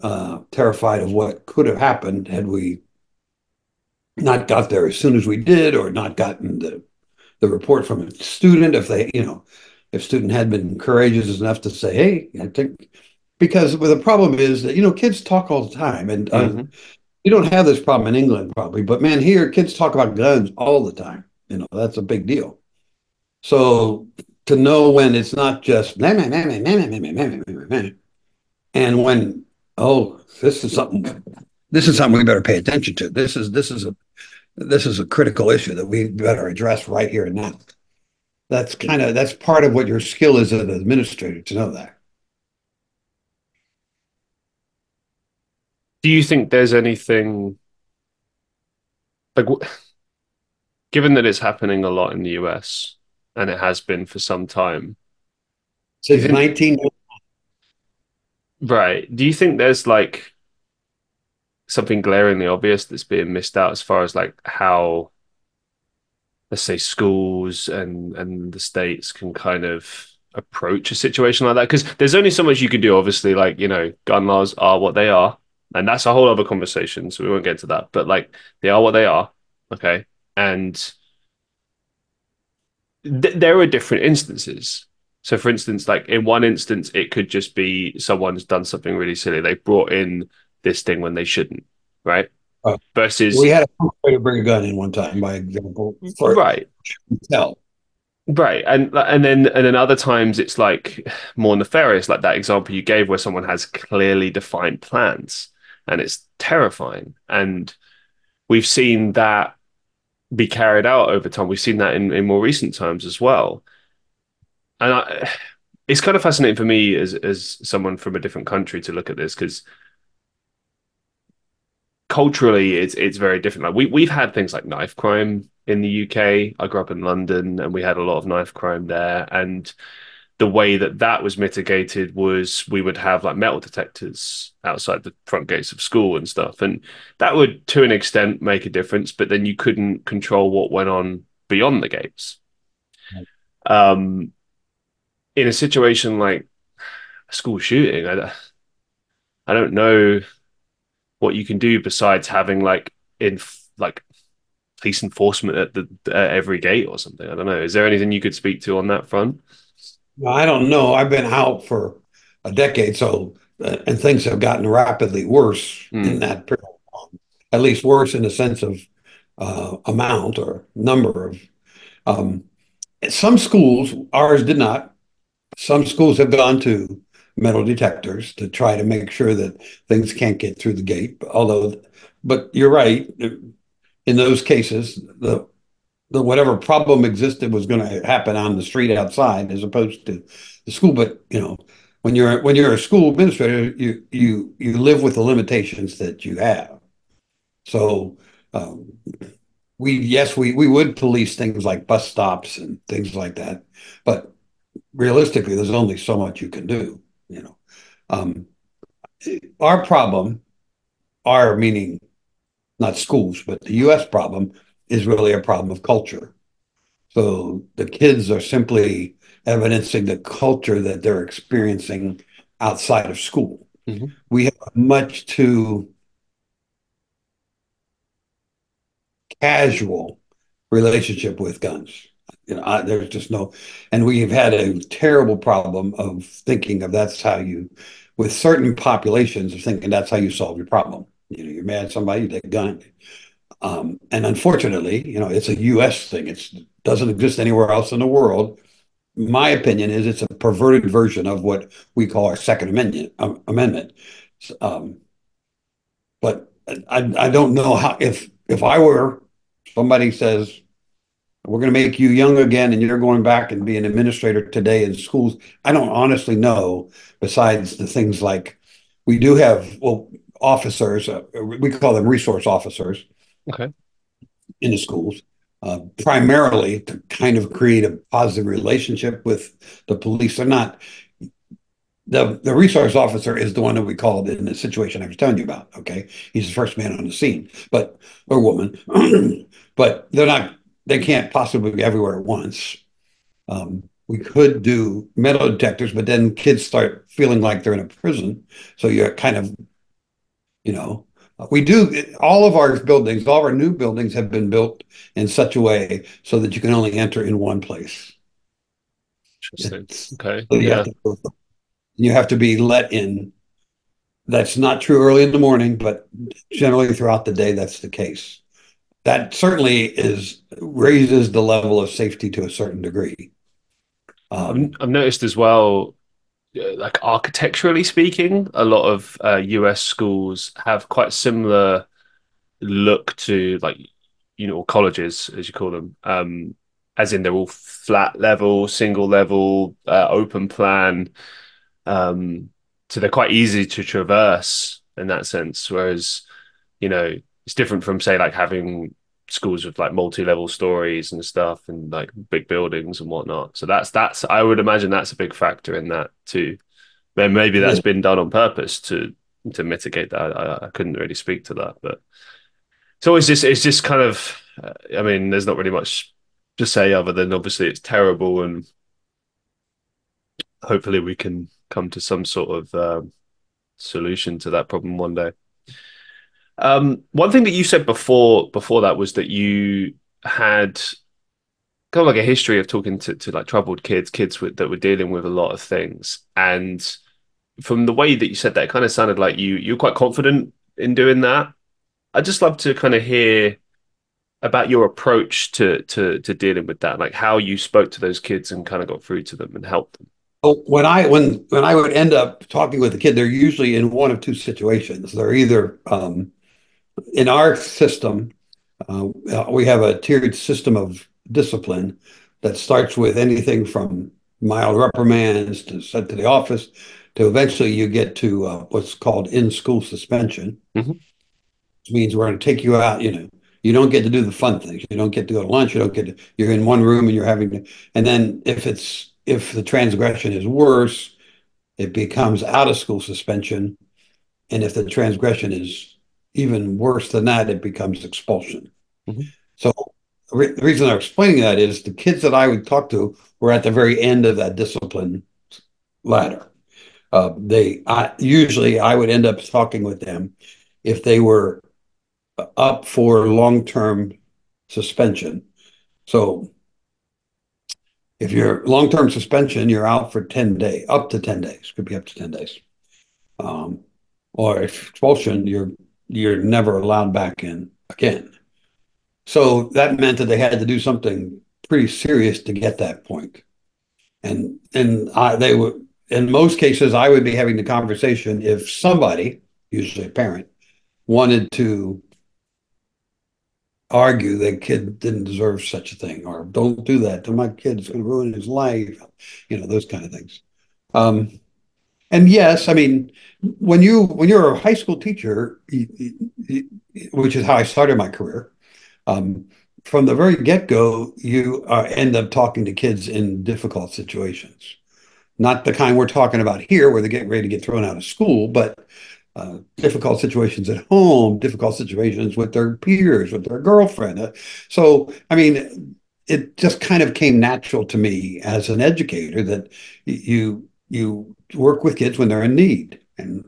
uh, terrified of what could have happened had we not got there as soon as we did, or not gotten the the report from a student. If they, you know, if student had been courageous enough to say, "Hey, I think," because well, the problem is that you know kids talk all the time, and uh, mm-hmm. you don't have this problem in England probably, but man, here kids talk about guns all the time. You know, that's a big deal. So to know when it's not just and when oh this is something this is something we better pay attention to this is this is a this is a critical issue that we better address right here and now that's kind of that's part of what your skill is as an administrator to know that do you think there's anything like given that it's happening a lot in the US and it has been for some time. Since think, 19. Right. Do you think there's like something glaringly obvious that's being missed out as far as like how, let's say, schools and and the states can kind of approach a situation like that? Because there's only so much you can do. Obviously, like you know, gun laws are what they are, and that's a whole other conversation. So we won't get into that. But like, they are what they are. Okay, and th- there are different instances. So, for instance, like in one instance, it could just be someone's done something really silly. They brought in this thing when they shouldn't, right? Uh, Versus, we had a way to bring a gun in one time, by example. Right. Tell. Right, and and then and then other times it's like more nefarious, like that example you gave, where someone has clearly defined plans, and it's terrifying. And we've seen that be carried out over time. We've seen that in, in more recent times as well. And I, it's kind of fascinating for me as as someone from a different country to look at this because culturally it's it's very different. Like we we've had things like knife crime in the UK. I grew up in London and we had a lot of knife crime there and the way that that was mitigated was we would have like metal detectors outside the front gates of school and stuff and that would to an extent make a difference but then you couldn't control what went on beyond the gates um in a situation like a school shooting i i don't know what you can do besides having like in like police enforcement at the at every gate or something i don't know is there anything you could speak to on that front I don't know. I've been out for a decade, so uh, and things have gotten rapidly worse mm. in that period. At least worse in the sense of uh, amount or number of. Um, some schools, ours did not. Some schools have gone to metal detectors to try to make sure that things can't get through the gate. Although, but you're right. In those cases, the the whatever problem existed was going to happen on the street outside as opposed to the school. But you know, when you're when you're a school administrator, you you you live with the limitations that you have. So um, we yes we we would police things like bus stops and things like that, but realistically, there's only so much you can do. You know, um, our problem, our meaning not schools, but the U.S. problem is really a problem of culture. So the kids are simply evidencing the culture that they're experiencing outside of school. Mm-hmm. We have a much too casual relationship with guns. You know, I, there's just no, and we've had a terrible problem of thinking of that's how you, with certain populations, of thinking that's how you solve your problem. You know, you're mad at somebody, you take a gun, um, and unfortunately, you know, it's a U.S. thing. It doesn't exist anywhere else in the world. My opinion is it's a perverted version of what we call our Second Amendment. Um, amendment. Um, but I, I don't know how if if I were somebody says we're going to make you young again and you're going back and be an administrator today in schools. I don't honestly know. Besides the things like we do have well officers, uh, we call them resource officers okay. in the schools, uh, primarily to kind of create a positive relationship with the police. They're not the the resource officer is the one that we called in the situation I was telling you about. Okay, he's the first man on the scene, but or woman, but they're not. They can't possibly be everywhere at once. Um, we could do metal detectors, but then kids start feeling like they're in a prison. So you're kind of, you know, we do all of our buildings, all of our new buildings have been built in such a way so that you can only enter in one place. Interesting. okay. So you, yeah. have to, you have to be let in. That's not true early in the morning, but generally throughout the day, that's the case. That certainly is raises the level of safety to a certain degree. Um, I've noticed as well uh, like architecturally speaking, a lot of uh, US schools have quite similar look to like you know colleges as you call them, um, as in they're all flat level, single level, uh, open plan. Um, so they're quite easy to traverse in that sense. Whereas, you know, it's different from say like having schools with like multi-level stories and stuff and like big buildings and whatnot. So that's that's I would imagine that's a big factor in that too. Then maybe that's been done on purpose to to mitigate that. I, I couldn't really speak to that, but it's always just it's just kind of. Uh, I mean, there's not really much to say other than obviously it's terrible and hopefully we can come to some sort of um, solution to that problem one day. Um, one thing that you said before before that was that you had kind of like a history of talking to, to like troubled kids, kids with, that were dealing with a lot of things. And from the way that you said that, it kind of sounded like you you're quite confident in doing that. I'd just love to kind of hear about your approach to to to dealing with that, like how you spoke to those kids and kind of got through to them and helped them. Well, when I when when I would end up talking with a kid, they're usually in one of two situations. They're either um, in our system, uh, we have a tiered system of discipline that starts with anything from mild reprimands to sent to the office to eventually you get to uh, what's called in-school suspension, Mhm. which means we're going to take you out. You know, you don't get to do the fun things. You don't get to go to lunch. You don't get to. You're in one room and you're having to. And then if it's if the transgression is worse, it becomes out of school suspension, and if the transgression is even worse than that, it becomes expulsion. Mhm. So the re- the reason I'm explaining that is the kids that I would talk to were at the very end of that discipline ladder. Uh, they I, usually I would end up talking with them if they were up for long-term suspension. So if you're long-term suspension, you're out for 10 days, up to 10 days, could be up to 10 days. Um, or if expulsion, you're you're never allowed back in again. So that meant that they had to do something pretty serious to get that point. And and I they would in most cases I would be having the conversation if somebody, usually a parent, wanted to argue that kid didn't deserve such a thing or don't do that to my kid, it's going to ruin his life, you know, those kind of things. Um, and yes, I mean, when you when you're a high school teacher, which is how I started my career, um, from the very get-go, you uh, end up talking to kids in difficult situations. Not the kind we're talking about here, where they're getting ready to get thrown out of school, but uh, difficult situations at home, difficult situations with their peers, with their girlfriend. Uh, so, I mean, it just kind of came natural to me as an educator that you you work with kids when they're in need and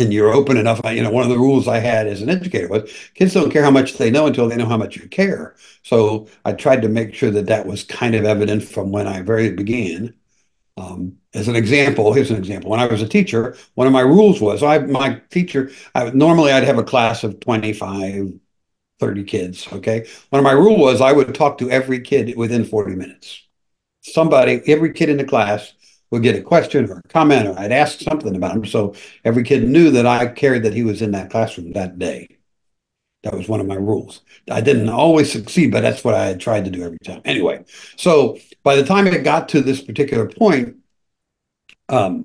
and you're open enough. I- You know, one of the rules I had as an educator was kids don't care how much they know until they know how much you care. So I tried to make sure that that was kind of evident from when I very began. Um, as an example, here's an example. When I was a teacher, one of my rules was I my teacher, I normally I'd have a class of 25, 30 kids. Okay. One of my rule was I would talk to every kid within 40 minutes. Somebody, every kid in the class would get a question or a comment, or I'd ask something about him. So every kid knew that I cared that he was in that classroom that day. That was one of my rules. I didn't always succeed, but that's what I had tried to do every time. Anyway, so by the time it got to this particular point, um,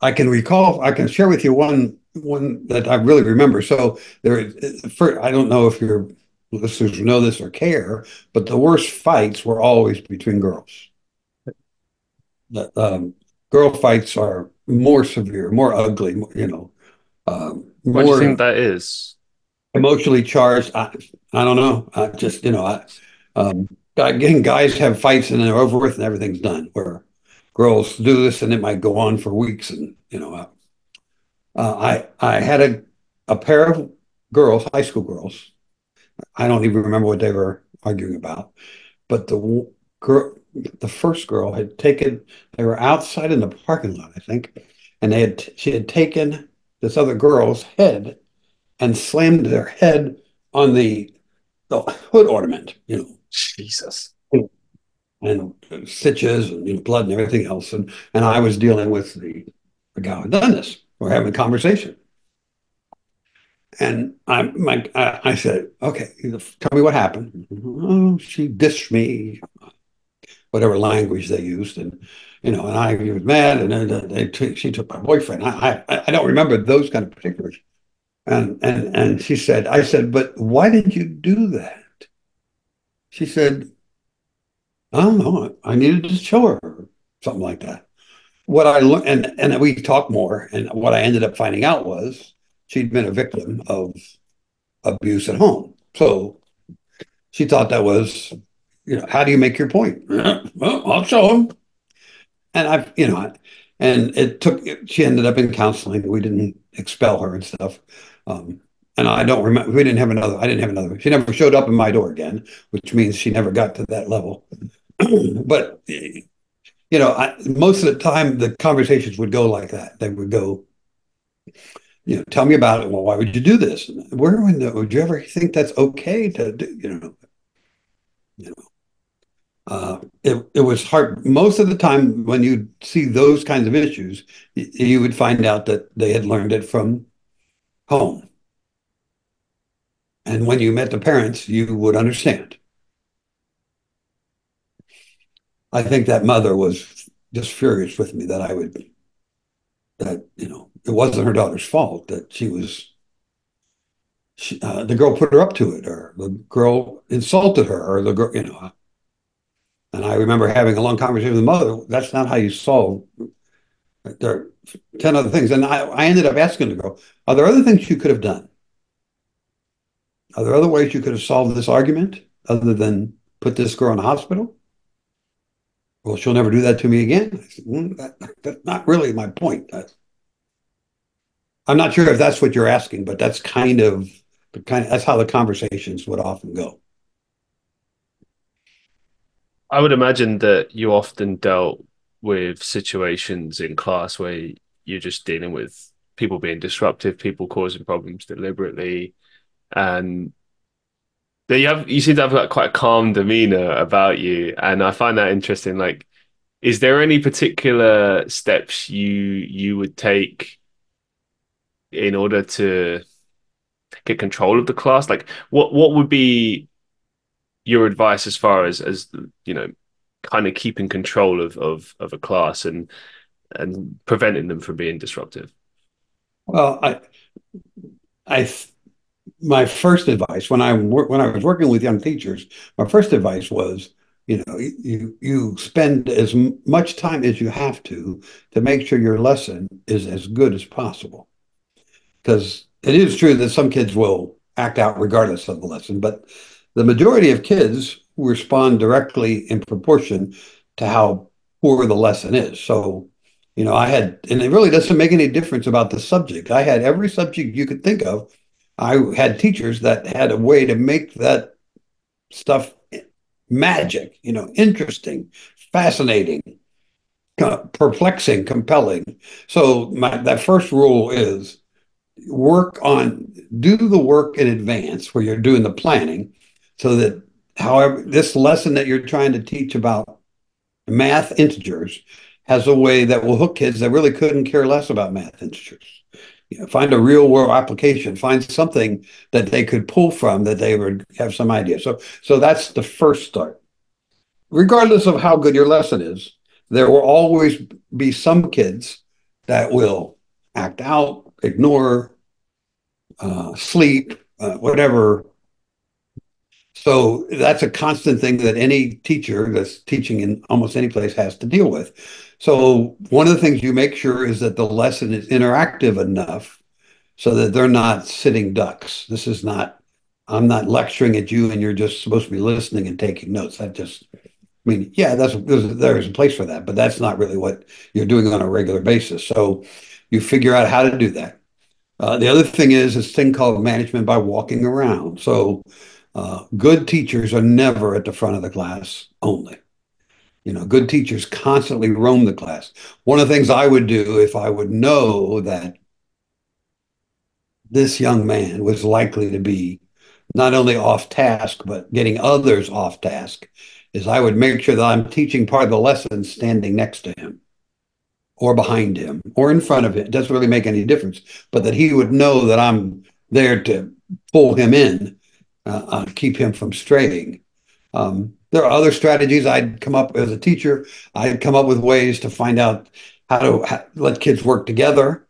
I can recall, I can share with you one one that I really remember. So there, for, I don't know if your listeners know this or care, but the worst fights were always between girls. Um, girl fights are more severe, more ugly, more, you know, um, What do you think that is? emotionally charged. I, I don't know. I just, you know, I, um, again, guys have fights and they're over with and everything's done. Where girls do this and it might go on for weeks. And you know, uh, uh, I I had a a pair of girls, high school girls. I don't even remember what they were arguing about, but the girl, the first girl had taken. They were outside in the parking lot, I think, and they had she had taken this other girl's head and slammed their head on the the hood ornament, you know, Jesus. and stitches and you know, blood and everything else. And and I was dealing with the, the guy who had done this. We're having a conversation. And I, my, I, I said, okay, tell me what happened. Oh, she dissed me, whatever language they used. And, you know, and I was mad and then uh, they took, she took my boyfriend. I, I, I don't remember those kind of particulars. And, and, and she said, I said, but why did you do that? She said, I don't know. I needed to show her something like that. What I learned, and, and we talked more, and what I ended up finding out was she'd been a victim of abuse at home. So she thought that was, you know, how do you make your point? well, I'll show him. And I've, you know, and it took, she ended up in counseling. We didn't expel her and stuff. Um, and I don't remember, we didn't have another, I didn't have another, she never showed up in my door again, which means she never got to that level. but, you know, I, most of the time the conversations would go like that. They would go, you know, tell me about it. Well, why would you do this? Where in the, would you ever think that's okay to do, you know, you know, uh, it, it was hard. Most of the time when you see those kinds of issues, y- you would find out that they had learned it from home. And when you met the parents, you would understand. I think that mother was just furious with me that I would that you know it wasn't her daughter's fault that she was she, uh, the girl put her up to it or the girl insulted her or the girl you know and I remember having a long conversation with the mother that's not how you solve there are 10 other things and I, I ended up asking the girl are there other things you could have done are there other ways you could have solved this argument other than put this girl in a hospital well, she'll never do that to me again. Said, mm, that, that's not really my point. I'm not sure if that's what you're asking, but that's kind of the kind. Of, that's how the conversations would often go. I would imagine that you often dealt with situations in class where you're just dealing with people being disruptive, people causing problems deliberately, and you have you seem to have like quite a calm demeanor about you, and I find that interesting. Like, is there any particular steps you you would take in order to get control of the class? Like, what what would be your advice as far as as you know, kind of keeping control of of of a class and and preventing them from being disruptive? Well, I I my first advice when I when I was working with young teachers, my first advice was, you know, you you spend as much time as you have to to make sure your lesson is as good as possible, because it is true that some kids will act out regardless of the lesson, but the majority of kids respond directly in proportion to how poor the lesson is. So, you know, I had, and it really doesn't make any difference about the subject. I had every subject you could think of I had teachers that had a way to make that stuff magic, you know, interesting, fascinating, perplexing, compelling. So my, that first rule is work on do the work in advance where you're doing the planning so that however this lesson that you're trying to teach about math integers has a way that will hook kids that really couldn't care less about math integers you know, find a real world application, find something that they could pull from that they would have some idea. So, so that's the first start. Regardless of how good your lesson is, there will always be some kids that will act out, ignore, uh, sleep, uh, whatever. So that's a constant thing that any teacher that's teaching in almost any place has to deal with. So one of the things you make sure is that the lesson is interactive enough so that they're not sitting ducks. This is not, I'm not lecturing at you and you're just supposed to be listening and taking notes. That just, I mean, yeah, that's there's, there's a place for that, but that's not really what you're doing on a regular basis. So you figure out how to do that. Uh, the other thing is this thing called management by walking around. So uh, good teachers are never at the front of the class only. You know, good teachers constantly roam the class. One of the things I would do if I would know that this young man was likely to be not only off task, but getting others off task, is I would make sure that I'm teaching part of the lesson standing next to him or behind him or in front of him. It doesn't really make any difference, but that he would know that I'm there to pull him in, uh, uh, keep him from straying. Um, there are other strategies I'd come up as a teacher. I'd come up with ways to find out how to let kids work together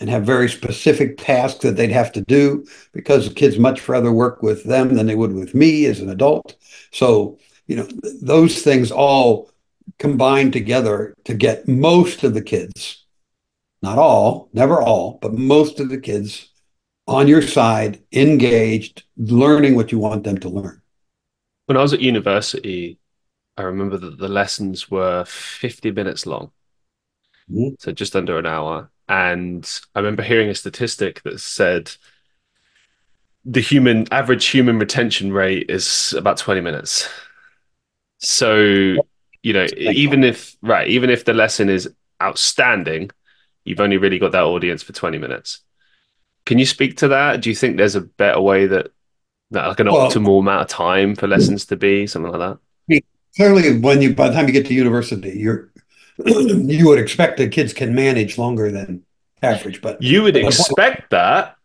and have very specific tasks that they'd have to do because the kids much rather work with them than they would with me as an adult. So, you know, those things all combine together to get most of the kids, not all, never all, but most of the kids on your side, engaged, learning what you want them to learn when I was at university, I remember that the lessons were 50 minutes long. Mm-hmm. So just under an hour. And I remember hearing a statistic that said the human average human retention rate is about 20 minutes. So, you know, even if right, even if the lesson is outstanding, you've only really got that audience for 20 minutes. Can you speak to that? Do you think there's a better way that like an well, optimal amount of time for lessons to be something like that I mean, clearly when you by the time you get to university you're you would expect that kids can manage longer than average but you would expect that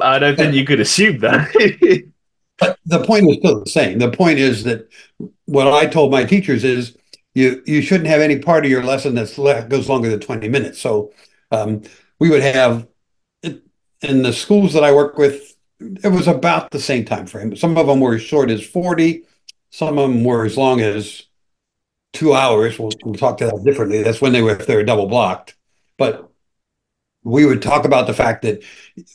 i don't think you could assume that but the point is still the same the point is that what i told my teachers is you you shouldn't have any part of your lesson that goes longer than 20 minutes. So um, we would have in the schools that I work with, it was about the same time frame. Some of them were as short as 40, some of them were as long as two hours. We'll, we'll talk to that differently. That's when they were if they were double blocked. But we would talk about the fact that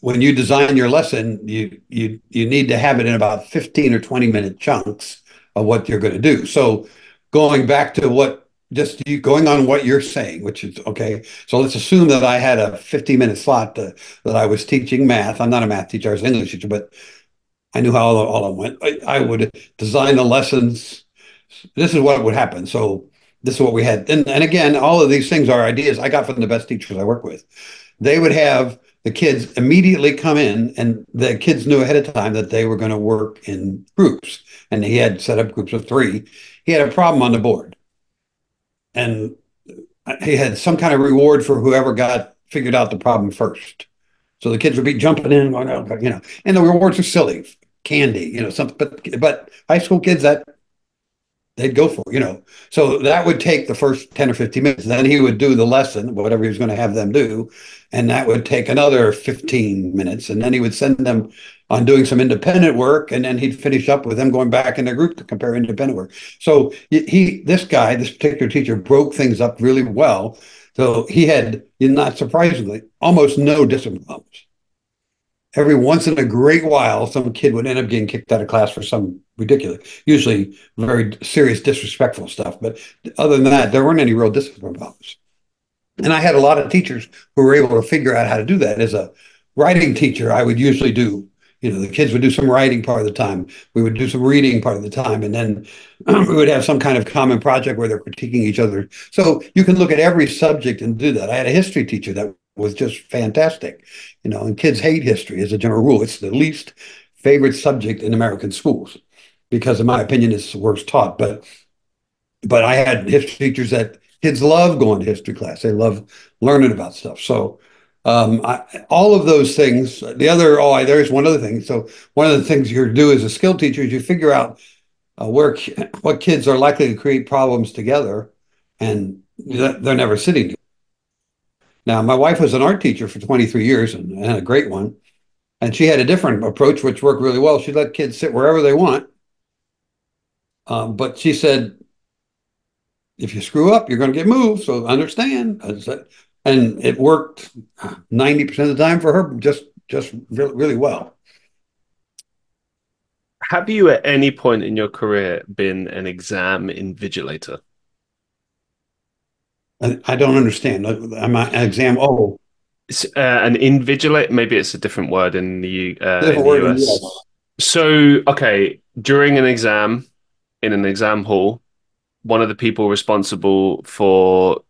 when you design your lesson, you you you need to have it in about 15 or 20 minute chunks of what you're going to do. So going back to what just going on what you're saying, which is okay. So let's assume that I had a 50 minute slot to, that I was teaching math. I'm not a math teacher, I was an English teacher, but I knew how all, all of went. I, I would design the lessons. This is what would happen. So this is what we had. And, and again, all of these things are ideas I got from the best teachers I work with. They would have the kids immediately come in, and the kids knew ahead of time that they were going to work in groups. And he had set up groups of three. He had a problem on the board and he had some kind of reward for whoever got figured out the problem first. So the kids would be jumping in, going, oh, you know, and the rewards are silly, candy, you know, something. But but high school kids that they'd go for, you know. So that would take the first 10 or 15 minutes. Then he would do the lesson, whatever he was going to have them do. And that would take another 15 minutes. And then he would send them on doing some independent work. And then he'd finish up with them going back in their group to compare independent work. So he, this guy, this particular teacher broke things up really well. So he had, not surprisingly, almost no discipline problems every once in a great while, some kid would end up getting kicked out of class for some ridiculous, usually very serious, disrespectful stuff. But other than that, there weren't any real discipline problems. And I had a lot of teachers who were able to figure out how to do that. As a writing teacher, I would usually do, you know, the kids would do some writing part of the time. We would do some reading part of the time. And then we would have some kind of common project where they're critiquing each other. So you can look at every subject and do that. I had a history teacher that was just fantastic. You know, and kids hate history as a general rule. It's the least favorite subject in American schools because, in my opinion, it's the worst taught. But but I had history teachers that kids love going to history class. They love learning about stuff. So um, I, all of those things. The other, oh, there's one other thing. So one of the things you do as a skill teacher is you figure out uh, where what kids are likely to create problems together, and they're never sitting Together. now, my wife was an art teacher for 23 years and, and a great one. And she had a different approach, which worked really well. She let kids sit wherever they want. Um, but she said, if you screw up, you're going to get moved. So understand. And it worked 90% of the time for her, just just really, really well. Have you at any point in your career been an exam invigilator? I, don't understand. Am I an exam? Oh, uh, an invigilate. Maybe it's a different word in the, uh, in the US. In so, okay, during an exam in an exam hall, one of the people responsible for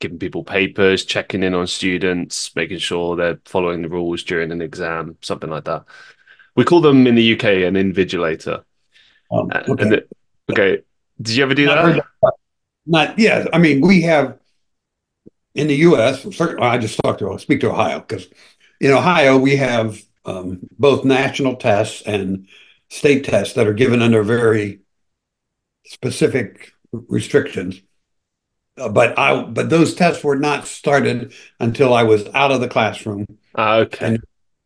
giving people papers, checking in on students, making sure they're following the rules during an exam, something like that. We call them in the UK an invigilator. Um, okay. The, okay. Did you ever do that? Not yeah. I mean, we have in the U.S. Certainly, I just talked to speak to Ohio because in Ohio we have um, both national tests and state tests that are given under very specific restrictions. Uh, but I but those tests were not started until I was out of the classroom. Uh, okay.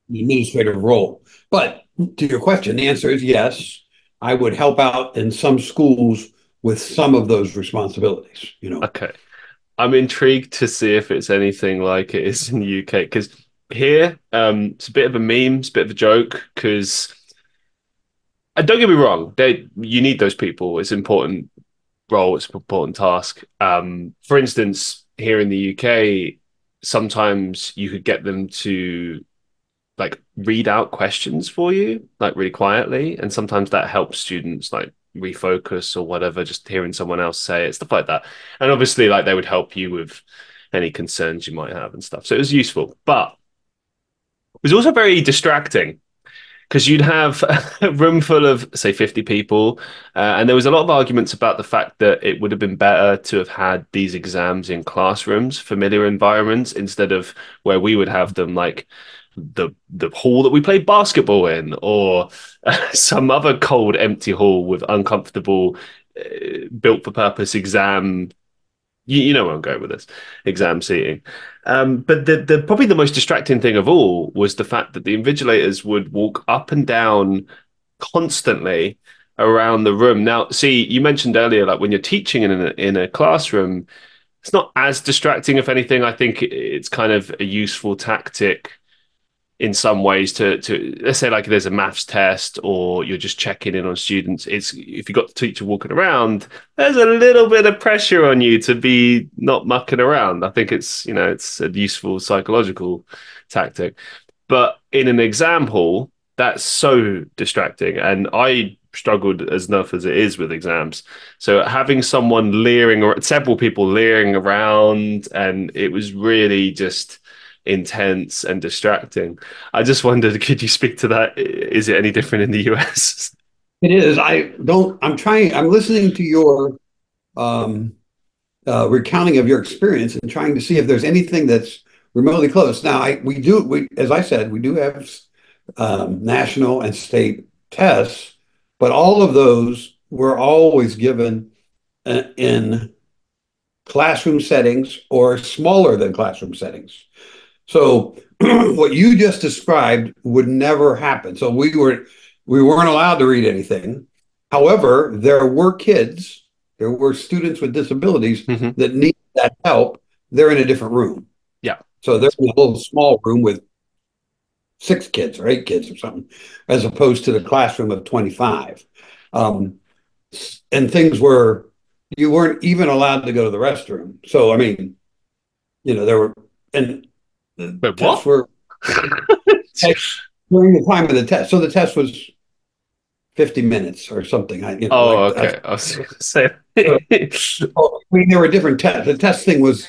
Administrative role. But to your question, the answer is yes. I would help out in some schools with some of those responsibilities. You know. Okay, I'm intrigued to see if it's anything like it is in the UK because here um, it's a bit of a meme, it's a bit of a joke because. And don't get me wrong, they you need those people. It's important role, it's an important task. Um, for instance, here in the UK, sometimes you could get them to like read out questions for you, like really quietly, and sometimes that helps students like refocus or whatever, just hearing someone else say it, stuff like that. And obviously, like they would help you with any concerns you might have and stuff. So it was useful, but it was also very distracting because you'd have a room full of say 50 people uh, and there was a lot of arguments about the fact that it would have been better to have had these exams in classrooms familiar environments instead of where we would have them like the the hall that we played basketball in, or some other cold, empty hall with uncomfortable uh, built for purpose exam. You, you know where I'm going with this exam seating. Um, but the, the probably the most distracting thing of all was the fact that the invigilators would walk up and down constantly around the room. Now, see, you mentioned earlier, like when you're teaching in a, in a classroom, it's not as distracting. If anything, I think it's kind of a useful tactic in some ways to to let's say like there's a maths test or you're just checking in on students it's if you've got the teacher walking around there's a little bit of pressure on you to be not mucking around. I think it's you know it's a useful psychological tactic. But in an example that's so distracting. And i struggled as enough as it is with exams. So having someone leering or several people leering around and it was really just intense and distracting. I just wondered, could you speak to that? Is it any different in the US? It is. I don't. I'm trying. I'm listening to your um, uh, recounting of your experience and trying to see if there's anything that's remotely close. Now, I we do. We, as I said, we do have um, national and state tests, but all of those were always given uh, in classroom settings or smaller than classroom settings. So what you just described would never happen. So we were we weren't allowed to read anything. However, there were kids, there were students with disabilities mm-hmm. that need that help. They're in a different room. Yeah. So they're in a little small room with six kids or eight kids or something, as opposed to the classroom of 25. Um, and things were, you weren't even allowed to go to the restroom. So, I mean, you know, there were, and the Wait, tests were during the time of the test. So the test was 50 minutes or something. I, you know, oh, like, okay. I, I was going to say. I mean, there were different tests. The test thing was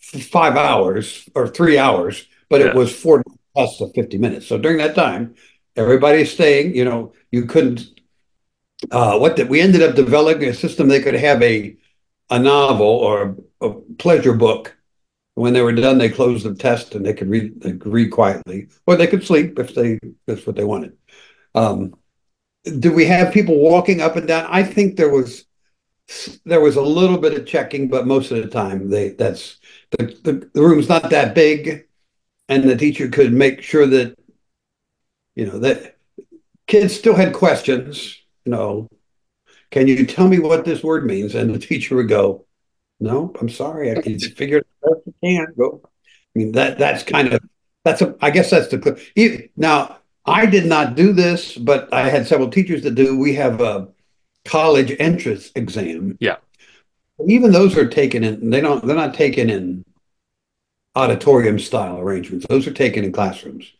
five hours or three hours, but yeah. it was four tests of 50 minutes. So during that time, everybody's staying, you know, you couldn't, uh, what did we ended up developing a system they could have a, a novel or a, a pleasure book when they were done, they closed the test and they could read, they could read quietly, or they could sleep if they that's what they wanted. Um, did we have people walking up and down? I think there was there was a little bit of checking, but most of the time they that's the, the, the room's not that big, and the teacher could make sure that you know that kids still had questions. You know, can you tell me what this word means? And the teacher would go, no, I'm sorry. I can't figure You can go. I mean that that's kind of that's a. I guess that's the now. I did not do this, but I had several teachers that do. We have a college entrance exam. Yeah. Even those are taken in. They don't. They're not taken in auditorium style arrangements. Those are taken in classrooms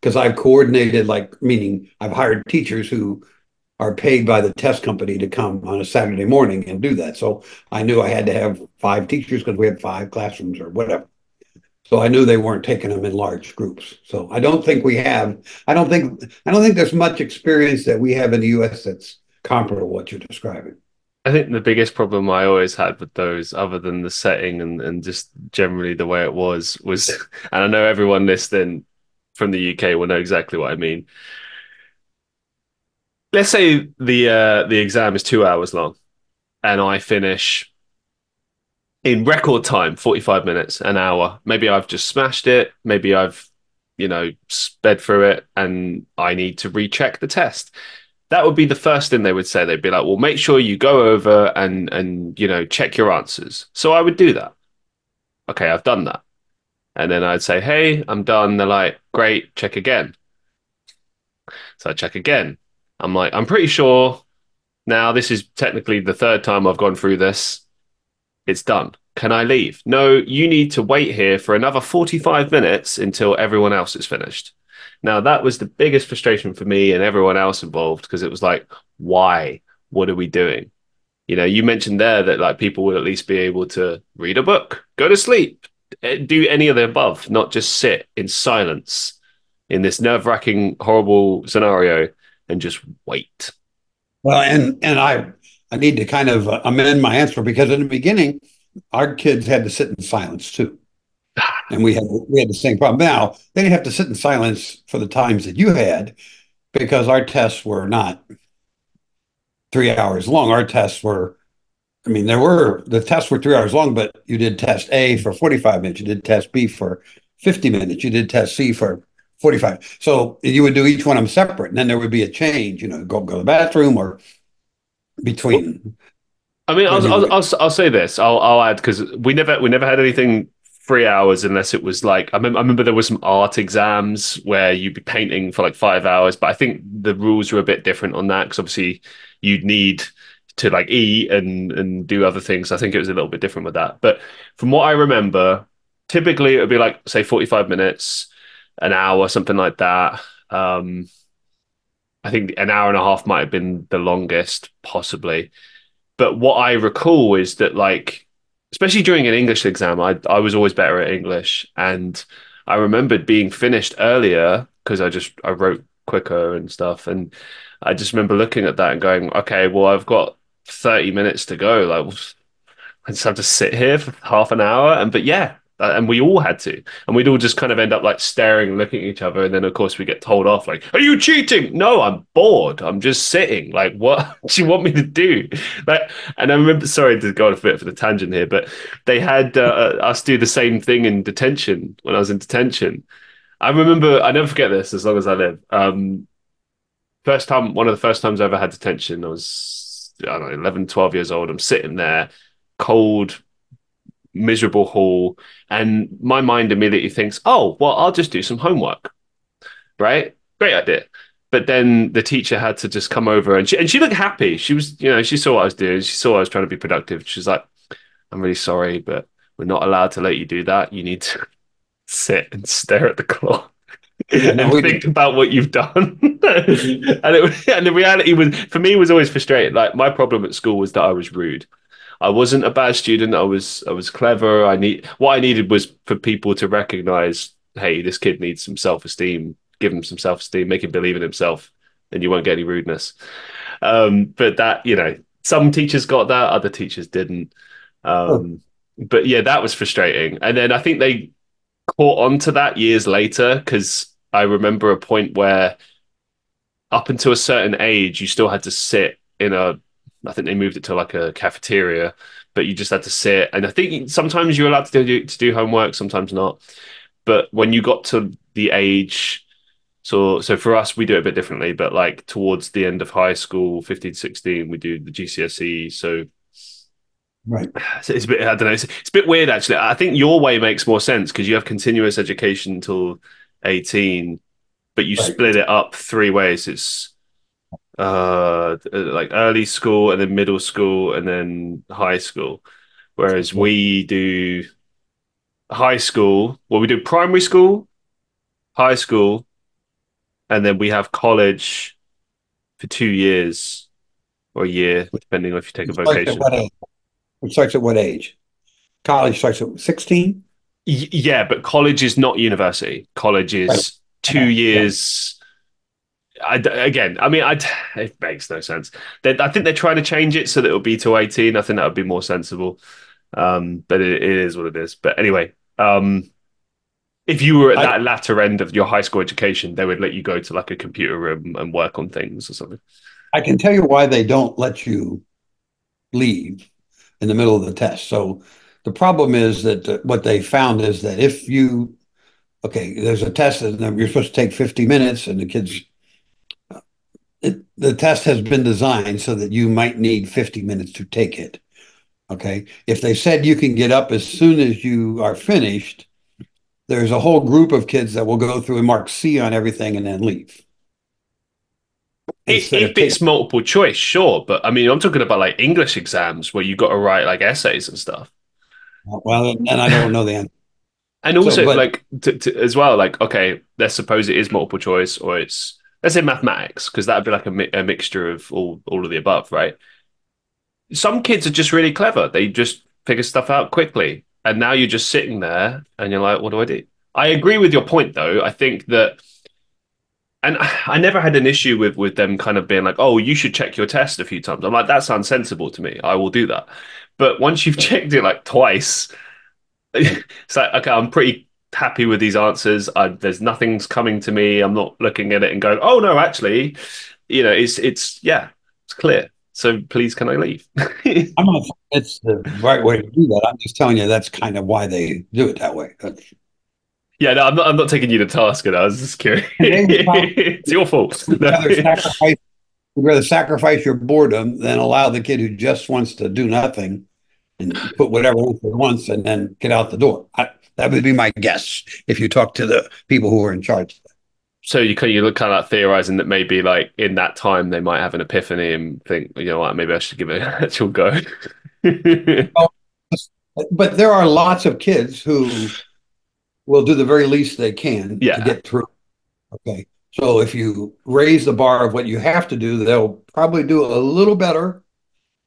because I've coordinated, like meaning I've hired teachers who are paid by the test company to come on a Saturday morning and do that. So I knew I had to have five teachers because we had five classrooms or whatever. So I knew they weren't taking them in large groups. So I don't think we have. I don't think. I don't think there's much experience that we have in the U.S. that's comparable to what you're describing. I think the biggest problem I always had with those, other than the setting and, and just generally the way it was, was, and I know everyone listening from the UK will know exactly what I mean let's say the uh, the exam is two hours long, and I finish in record time, forty five minutes, an hour. Maybe I've just smashed it. Maybe I've you know sped through it, and I need to recheck the test. That would be the first thing they would say. They'd be like, "Well, make sure you go over and and you know check your answers." So I would do that. Okay, I've done that. And then I'd say, hey, I'm done. They're like, great, check again. So I check again. I'm like, I'm pretty sure now this is technically the third time I've gone through this. It's done. Can I leave? No, you need to wait here for another 45 minutes until everyone else is finished. Now, that was the biggest frustration for me and everyone else involved because it was like, why? What are we doing? You know, you mentioned there that like people would at least be able to read a book, go to sleep, eh, do any of the above, not just sit in silence in this nerve wracking, horrible scenario and just wait. Well, and and I I need to kind of uh, amend my answer because in the beginning, our kids had to sit in silence too, and we had we had the same problem. Now they didn't have to sit in silence for the times that you had, because our tests were not three hours long. Our tests were I mean, there were the tests were three hours long, but you did test A for 45 minutes, you did test B for 50 minutes, you did test C for 45. So you would do each one of them separate, and then there would be a change, you know, go go to the bathroom or between. I mean, I'll, I'll, I'll, I'll say this. I'll, I'll add because we never we never had anything three hours unless it was like I, mem- I remember there was some art exams where you'd be painting for like five hours, but I think the rules were a bit different on that because obviously you'd need to like eat and and do other things. I think it was a little bit different with that. But from what I remember, typically it would be like say 45 minutes, an hour, something like that. Um I think an hour and a half might have been the longest, possibly. But what I recall is that like especially during an English exam, I I was always better at English. And I remembered being finished earlier because I just I wrote quicker and stuff. And I just remember looking at that and going, okay, well, I've got 30 minutes to go. Like, I just have to sit here for half an hour. And, but yeah, and we all had to. And we'd all just kind of end up like staring, looking at each other. And then, of course, we get told off, like, are you cheating? No, I'm bored. I'm just sitting. Like, what do you want me to do? Like, and I remember, sorry to go on a bit for the tangent here, but they had uh, uh, us do the same thing in detention when I was in detention. I remember, I never forget this as long as I live. Um, first time, one of the first times I ever had detention, I was I don't know, 11, 12 years old. I'm sitting there, cold, miserable hall. And my mind immediately thinks, oh, well, I'll just do some homework. Right? Great idea. But then the teacher had to just come over and she, and she looked happy. She was, you know, she saw what I was doing. She saw I was trying to be productive. She's like, I'm really sorry, but we're not allowed to let you do that. You need to sit and stare at the clock and then think about what you've done. and it, and the reality was for me was always frustrating. Like my problem at school was that I was rude. I wasn't a bad student. I was I was clever. I need what I needed was for people to recognize, hey, this kid needs some self esteem. Give him some self esteem. Make him believe in himself, and you won't get any rudeness. Um, but that you know, some teachers got that, other teachers didn't. Um, oh. But yeah, that was frustrating. And then I think they caught on to that years later because I remember a point where up until a certain age, you still had to sit in a, I think they moved it to like a cafeteria, but you just had to sit. And I think sometimes you're allowed to do, to do homework, sometimes not. But when you got to the age, so so for us, we do it a bit differently, but like towards the end of high school, 15, 16, we do the GCSE. So Right. So it's a bit, I don't know, it's, it's, a bit weird actually. I think your way makes more sense because you have continuous education until 18, but you right. split it up three ways. It's uh like early school and then middle school and then high school. Whereas we do high school, well, we do primary school, high school, and then we have college for two years or a year, depending on if you take a vocation. It starts at what age? College starts at 16? Yeah, but college is not university. College is right. two okay. years. I, again, I mean, I, it makes no sense. They, I think they're trying to change it so that it'll be to 18. I think that would be more sensible. Um, but it, it is what it is. But anyway, um, if you were at that I, latter end of your high school education, they would let you go to like a computer room and work on things or something. I can tell you why they don't let you leave in the middle of the test. So the problem is that uh, what they found is that if you, okay, there's a test and you're supposed to take 50 minutes, and the kids, it, the test has been designed so that you might need 50 minutes to take it. Okay. If they said you can get up as soon as you are finished, there's a whole group of kids that will go through and mark C on everything and then leave. If, if it's multiple choice, sure, but I mean, I'm talking about like English exams where you got to write like essays and stuff. Well, and I don't know the answer. and also, so, but, like to, to, as well, like okay, let's suppose it is multiple choice, or it's let's say mathematics, because that would be like a, mi- a mixture of all all of the above, right? Some kids are just really clever; they just figure stuff out quickly, and now you're just sitting there, and you're like, "What do I do?" I agree with your point, though. I think that and I never had an issue with with them kind of being like, "Oh, you should check your test a few times." I'm like, "That sounds sensible to me. I will do that." But once you've checked it like twice, it's like, okay, I'm pretty happy with these answers. I, there's nothing's coming to me. I'm not looking at it and going, "Oh no, actually," you know, it's it's yeah, it's clear. So please, can I leave? I'm not. It's the right way to do that. I'm just telling you that's kind of why they do it that way. That's, yeah, no, I'm not. I'm not taking you to task. At all. I was just curious. it's your fault. you'd rather sacrifice, you'd rather sacrifice your boredom than allow the kid who just wants to do nothing and put whatever in for once and then get out the door. I, that would be my guess if you talk to the people who are in charge. So you you look kind of like theorizing that maybe like in that time they might have an epiphany and think, you know what, maybe I should give it an actual go. but there are lots of kids who will do the very least they can Yeah. to get through. Okay. So if you raise the bar of what you have to do, they'll probably do a little better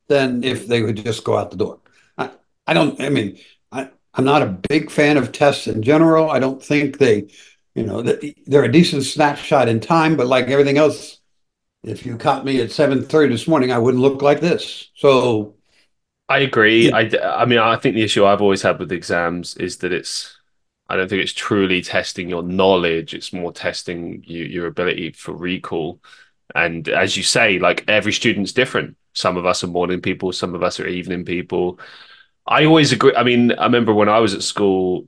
than if they would just go out the door. I, I don't, I mean, I'm not a big fan of tests in general. I don't think they, you know, they're a decent snapshot in time, but like everything else, if you caught me at 7:30 this morning, I wouldn't look like this. So I agree. I, I mean, I think the issue I've always had with exams is that it's, I don't think it's truly testing your knowledge. It's more testing you, your ability for recall. And as you say, like every student's different. Some of us are morning people, some of us are evening people. I always agree. I mean, I remember when I was at school,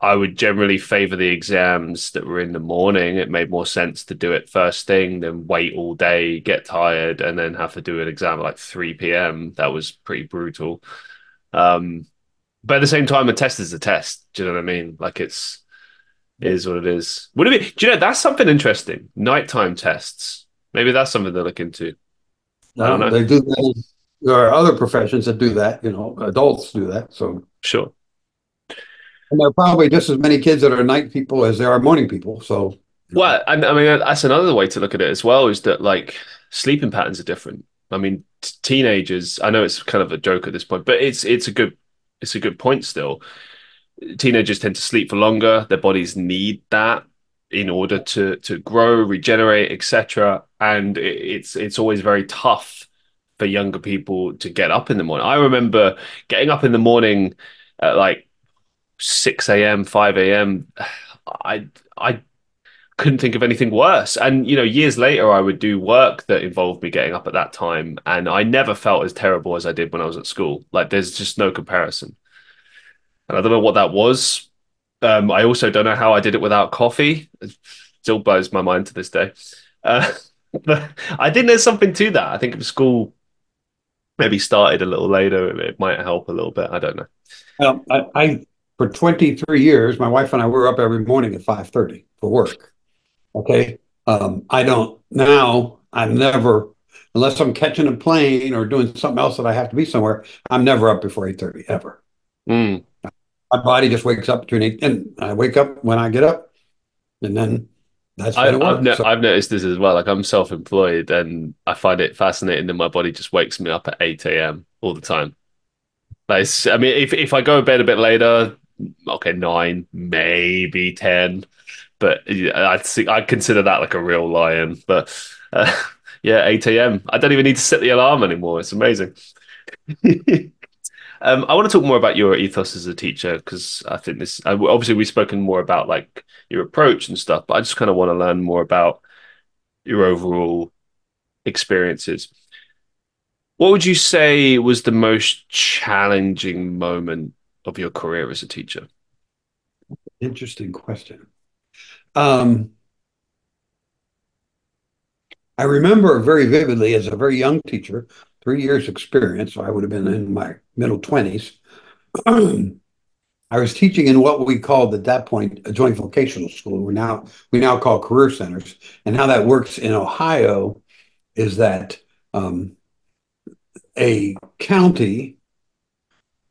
I would generally favor the exams that were in the morning. It made more sense to do it first thing than wait all day, get tired, and then have to do an exam at like 3 p.m. That was pretty brutal. Um, but at the same time, a test is a test. Do you know what I mean? Like it's it is what it is. Would it be? Do you know that's something interesting? Nighttime tests. Maybe that's something to look into. I don't know. they do that. There are other professions that do that. You know, adults do that. So Sure. and there are probably just as many kids that are night people as there are morning people. So Well, and I mean that's another way to look at it as well. Is that like sleeping patterns are different. I mean, t- teenagers. I know it's kind of a joke at this point, but it's it's a good it's a good point still. Teenagers tend to sleep for longer. Their bodies need that in order to to grow, regenerate, etc. And it, it's it's always very tough for younger people to get up in the morning. I remember getting up in the morning at like six a.m., five a.m. I I couldn't think of anything worse. And you know, years later, I would do work that involved me getting up at that time, and I never felt as terrible as I did when I was at school. Like, there's just no comparison. And I don't know what that was. Um, I also don't know how I did it without coffee. It still blows my mind to this day. Uh, but I think there's something to that. I think of school maybe started a little later, it might help a little bit. I don't know. um, I, I for 23 years, my wife and I were up every morning at 5:30 for work. Okay. Um, I don't now. I'm never unless I'm catching a plane or doing something else that I have to be somewhere. I'm never up before 8:30 ever. Mm. My body just wakes up between eight and I wake up when I get up, and then that's I, I've, no, So- I've noticed this as well. Like I'm self-employed, and I find it fascinating that my body just wakes me up at 8 a.m. all the time. Like, I mean, if if I go to bed a bit later, okay, nine, maybe 10, but I'd see, I'd consider that like a real lion. But uh, yeah, 8 a.m. I don't even need to set the alarm anymore. It's amazing. Um, I want to talk more about your ethos as a teacher because I think this. uh, Obviously, we've spoken more about like your approach and stuff, but I just kind of want to learn more about your overall experiences. What would you say was the most challenging moment of your career as a teacher? Interesting question. Um, I remember very vividly as a very young teacher, three years experience, so I would have been in my middle 20s. I was teaching in what we called at that point a joint vocational school. We now we now call career centers, and how that works in Ohio is that um, a county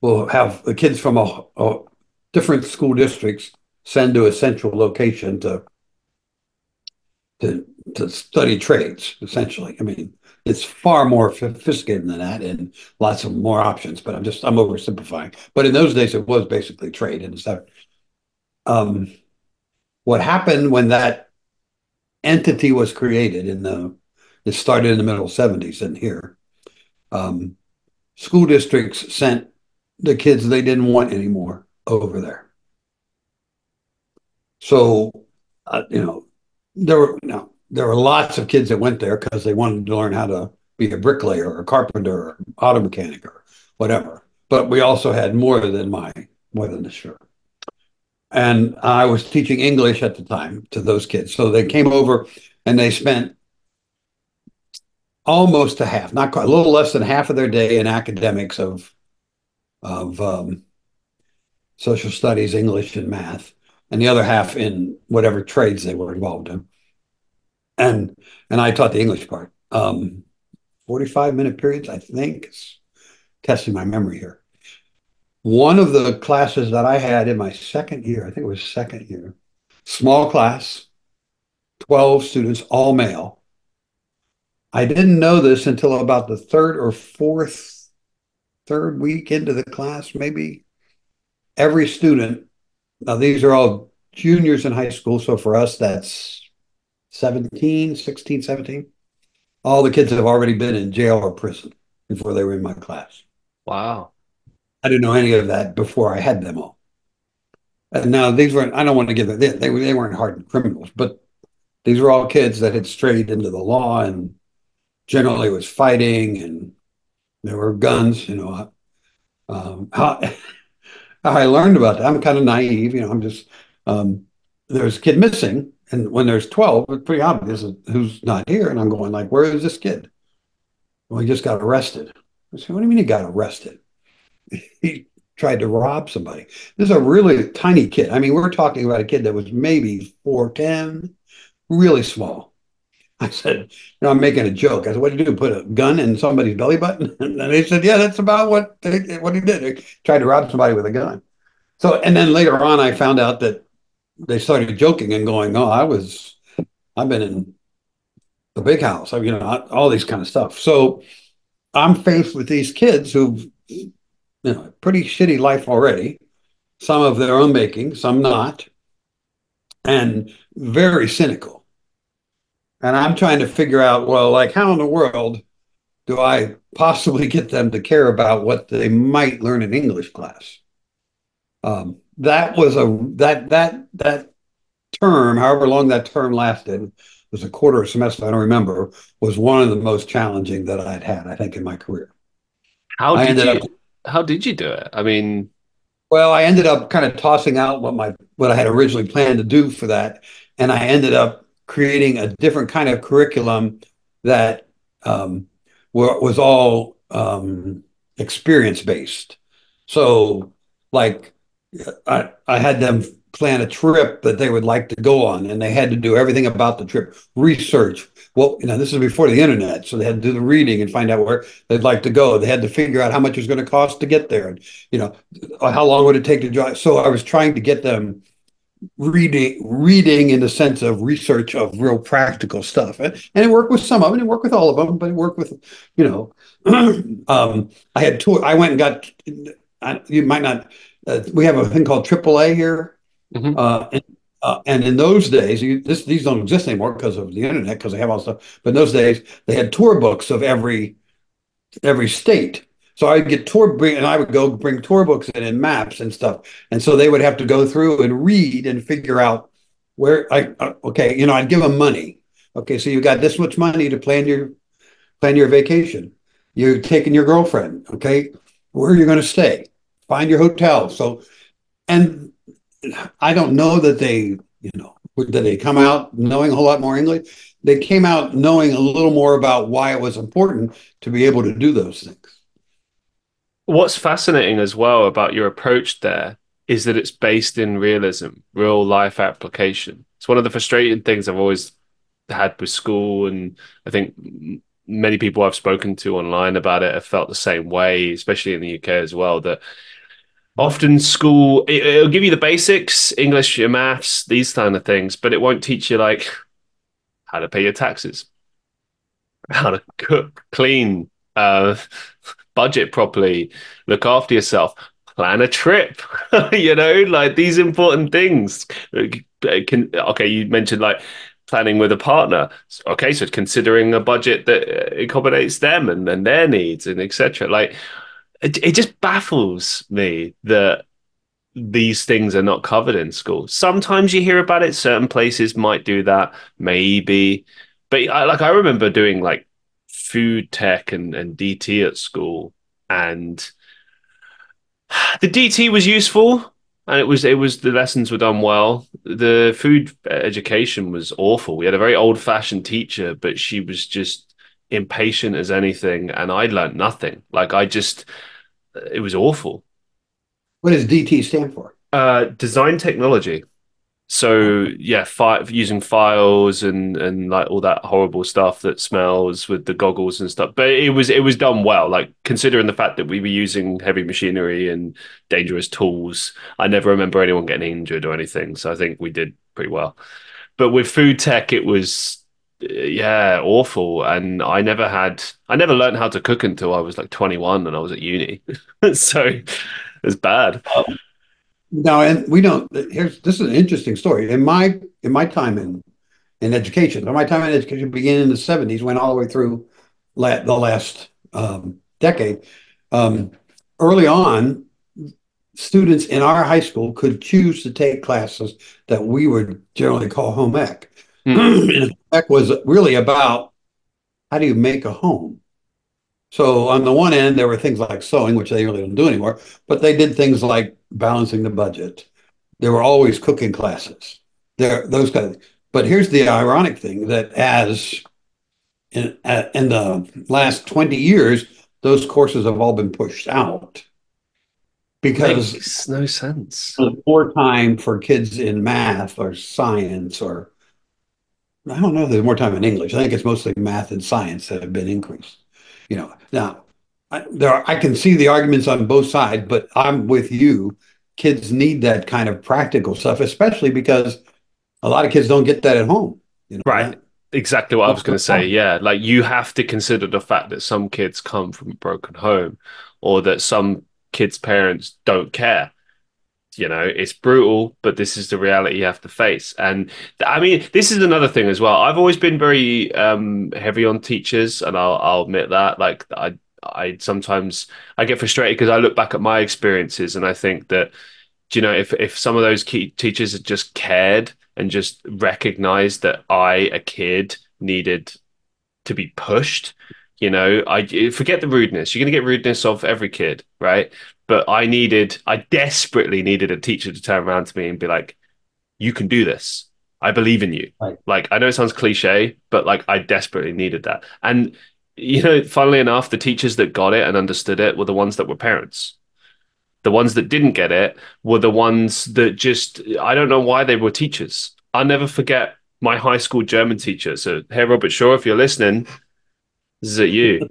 will have the kids from a, a different school districts send to a central location to to to study trades. Essentially, I mean, it's far more sophisticated than that, and lots of more options. But I'm just I'm oversimplifying. But in those days, it was basically trade and stuff. Um, what happened when that entity was created in the it started in the middle 70s and here um, school districts sent the kids they didn't want anymore over there so uh, you know there were no there were lots of kids that went there because they wanted to learn how to be a bricklayer or a carpenter or auto mechanic or whatever. But we also had more than my more than the shirt. And I was teaching English at the time to those kids. So they came over and they spent almost a half, not quite, a little less than half of their day in academics of of um, social studies, English, and math, and the other half in whatever trades they were involved in. And and I taught the English part. Um, 45 minute periods, I think. Testing my memory here. One of the classes that I had in my second year, I think it was second year, small class, 12 students, all male. I didn't know this until about the third or fourth, third week into the class, maybe. Every student, now these are all juniors in high school. So for us, that's 17, 16, 17. All the kids have already been in jail or prison before they were in my class. Wow. I didn't know any of that before I had them all. And now these weren't, I don't want to give it, they, they, they weren't hardened criminals, but these were all kids that had strayed into the law and generally was fighting and there were guns, you know. Um, how, how I learned about that, I'm kind of naive, you know, I'm just, um, there's a kid missing. And when there's 12, it's pretty obvious who's not here. And I'm going like, where is this kid? Well, he just got arrested. I said, what do you mean he got arrested? he tried to rob somebody. This is a really tiny kid. I mean, we're talking about a kid that was maybe 4'10, really small. I said, you know, I'm making a joke. I said, what did you do? Put a gun in somebody's belly button? And they said, yeah, that's about what what he did. He tried to rob somebody with a gun. So, and then later on, I found out that they started joking and going, oh, I was, I've been in the big house, I, you know, all these kind of stuff. So I'm faced with these kids who've you know, pretty shitty life already, some of their own making, some not, and very cynical. And I'm trying to figure out, well, like, how in the world do I possibly get them to care about what they might learn in English class? Um, that was a that that that term, however long that term lasted, was a quarter of semester. I don't remember. Was one of the most challenging that I'd had, I think, in my career. How did you? Up, how did you do it? I mean, well, I ended up kind of tossing out what my what I had originally planned to do for that, and I ended up creating a different kind of curriculum that um, was all um, experience based. So, like, I I had them plan a trip that they would like to go on, and they had to do everything about the trip, research. Well, you know, this is before the internet, so they had to do the reading and find out where they'd like to go. They had to figure out how much it was going to cost to get there, and you know, how long would it take to drive. So I was trying to get them reading reading in the sense of research of real practical stuff and, and it worked with some of them, it worked with all of them but it worked with you know um, i had tour i went and got I, you might not uh, we have a thing called AAA here Mm-hmm. Uh, and, uh, and, in those days, you, this, these don't exist anymore because of the internet, because they have all stuff. But in those days, they had tour books of every every state. So I'd get tour bring, and I would go bring tour books in and maps and stuff. And so they would have to go through and read and figure out where I uh, okay, you know, I'd give them money. Okay, so you got this much money to plan your plan your vacation. You're taking your girlfriend. Okay, where are you going to stay? Find your hotel. So, and I don't know that they, you know, did they come out knowing a whole lot more English? They came out knowing a little more about why it was important to be able to do those things. What's fascinating as well about your approach there is that it's based in realism, real life application. It's one of the frustrating things I've always had with school, and I think many people I've spoken to online about it have felt the same way, especially in the UK as well. That often school it, will give you the basics english your maths these kind of things but it won't teach you like how to pay your taxes how to cook clean uh, budget properly look after yourself plan a trip you know like these important things. Can okay you mentioned like planning with a partner. Okay so considering a budget that accommodates them and, and their needs and etc like it, it just baffles me that these things are not covered in school. Sometimes you hear about it. Certain places might do that, maybe. But I, like I remember doing like food tech and, and DT at school, and the DT was useful, and it was it was the lessons were done well. The food education was awful. We had a very old fashioned teacher, but she was just impatient as anything, and I learned nothing. Like I just, it was awful. What does DT stand for? Uh, design technology. So yeah, fi- using files and and like all that horrible stuff that smells with the goggles and stuff. But it was it was done well. Like considering the fact that we were using heavy machinery and dangerous tools, I never remember anyone getting injured or anything. So I think we did pretty well. But with food tech, it was yeah awful, and I never had I never learned how to cook until I was like 21 and I was at uni. so it was bad. Um, no, and we don't. Here's this is an interesting story. In my in my time in in education, my time in education began in the '70s, went all the way through la- the last um, decade. Um, early on, students in our high school could choose to take classes that we would generally call home ec. Mm. and ec was really about how do you make a home. So on the one end, there were things like sewing, which they really don't do anymore, but they did things like balancing the budget. There were always cooking classes. There, those kind of. things. But here's the ironic thing: that as in, in the last twenty years, those courses have all been pushed out because makes no sense. More time for kids in math or science or I don't know. if There's more time in English. I think it's mostly math and science that have been increased. You know, now I, there are, I can see the arguments on both sides, but I'm with you. Kids need that kind of practical stuff, especially because a lot of kids don't get that at home. You know? Right. Exactly what I was going to say. Yeah. Like you have to consider the fact that some kids come from a broken home or that some kids' parents don't care you know it's brutal but this is the reality you have to face. And i mean this is another thing as well. I've always been very um, heavy on teachers and I'll, I'll admit that like i i sometimes i get frustrated because i look back at my experiences and i think that you know if if some of those key teachers had just cared and just recognized that i a kid needed to be pushed you know i forget the rudeness. You're going to get rudeness of every kid right but I needed, I desperately needed a teacher to turn around to me and be like, you can do this. I believe in you. Right. Like, I know it sounds cliche, but like, I desperately needed that. And, you know, funnily enough, the teachers that got it and understood it were the ones that were parents. The ones that didn't get it were the ones that just, I don't know why they were teachers. I'll never forget my high school German teacher. So, hey, Robert Shaw, if you're listening, this is at you.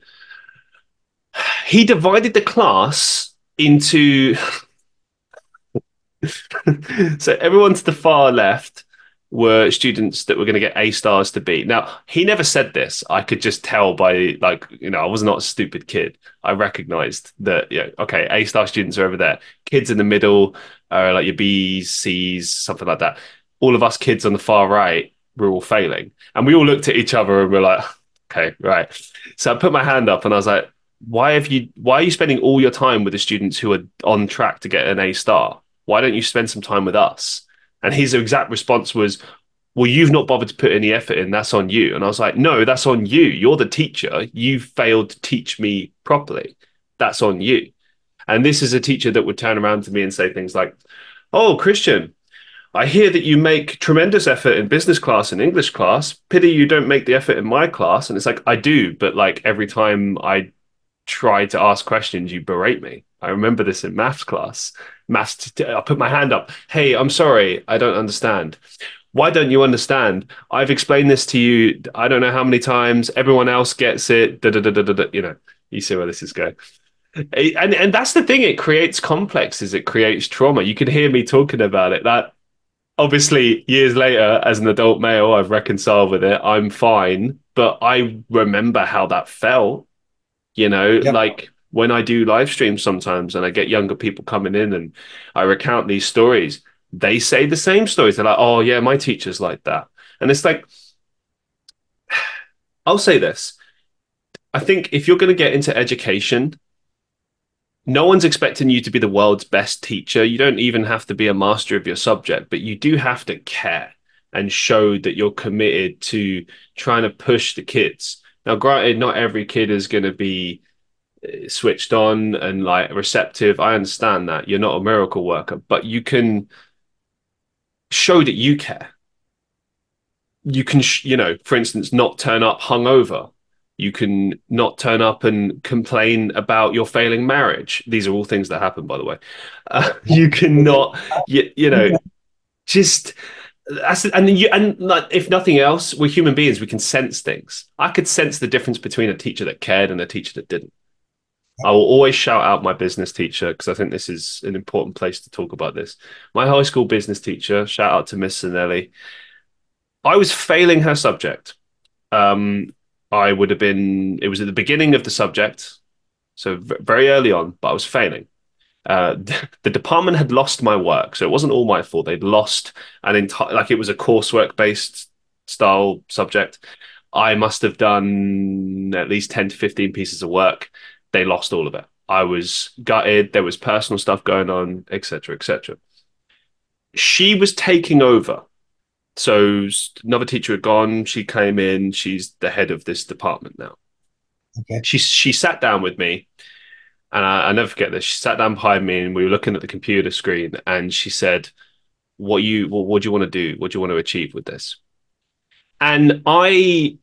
he divided the class into so everyone to the far left were students that were going to get A stars to B. Now, he never said this. I could just tell by like, you know, I was not a stupid kid. I recognized that, yeah, okay, A star students are over there. Kids in the middle are like your B's, C's, something like that. All of us kids on the far right were all failing. And we all looked at each other and we're like, okay, right. So I put my hand up and I was like, why have you why are you spending all your time with the students who are on track to get an A star? Why don't you spend some time with us? And his exact response was, Well, you've not bothered to put any effort in, that's on you. And I was like, No, that's on you. You're the teacher. You failed to teach me properly. That's on you. And this is a teacher that would turn around to me and say things like, Oh, Christian, I hear that you make tremendous effort in business class and English class. Pity you don't make the effort in my class. And it's like, I do, but like every time I try to ask questions, you berate me. I remember this in maths class. Maths, I put my hand up. Hey, I'm sorry, I don't understand. Why don't you understand? I've explained this to you. I don't know how many times. Everyone else gets it. Da, da, da, da, da, you know, you see where this is going. And and that's the thing. It creates complexes. It creates trauma. You can hear me talking about it. That obviously years later, as an adult male, I've reconciled with it. I'm fine, but I remember how that felt you know, yep. like when I do live streams sometimes and I get younger people coming in and I recount these stories, they say the same stories. They're like, oh, yeah, my teacher's like that. And it's like, I'll say this. I think if you're going to get into education, no one's expecting you to be the world's best teacher. You don't even have to be a master of your subject, but you do have to care and show that you're committed to trying to push the kids Now, granted, not every kid is going to be uh, switched on and like receptive. I understand that you're not a miracle worker, but you can show that you care. You can, you know, for instance, not turn up hungover. You can not turn up and complain about your failing marriage. These are all things that happen, by the way. Uh, you cannot, you, you know, just that's and you and if nothing else, we're human beings. We can sense things. I could sense the difference between a teacher that cared and a teacher that didn't. I will always shout out my business teacher because I think this is an important place to talk about this. My high school business teacher, shout out to Miss Sinelli. I was failing her subject. Um, I would have been, it was at the beginning of the subject, so v- very early on, but I was failing. Uh, the department had lost my work, so it wasn't all my fault. They'd lost an entire, like it was a coursework based style subject. I must have done at least 10 to 15 pieces of work they lost all of it. I was gutted. There was personal stuff going on, etc., etc. She was taking over. So another teacher had gone. She came in. She's the head of this department now. Okay. She she sat down with me, and I, I never forget this. She sat down behind me, and we were looking at the computer screen. And she said, "What you what, what do you want to do? What do you want to achieve with this?" And I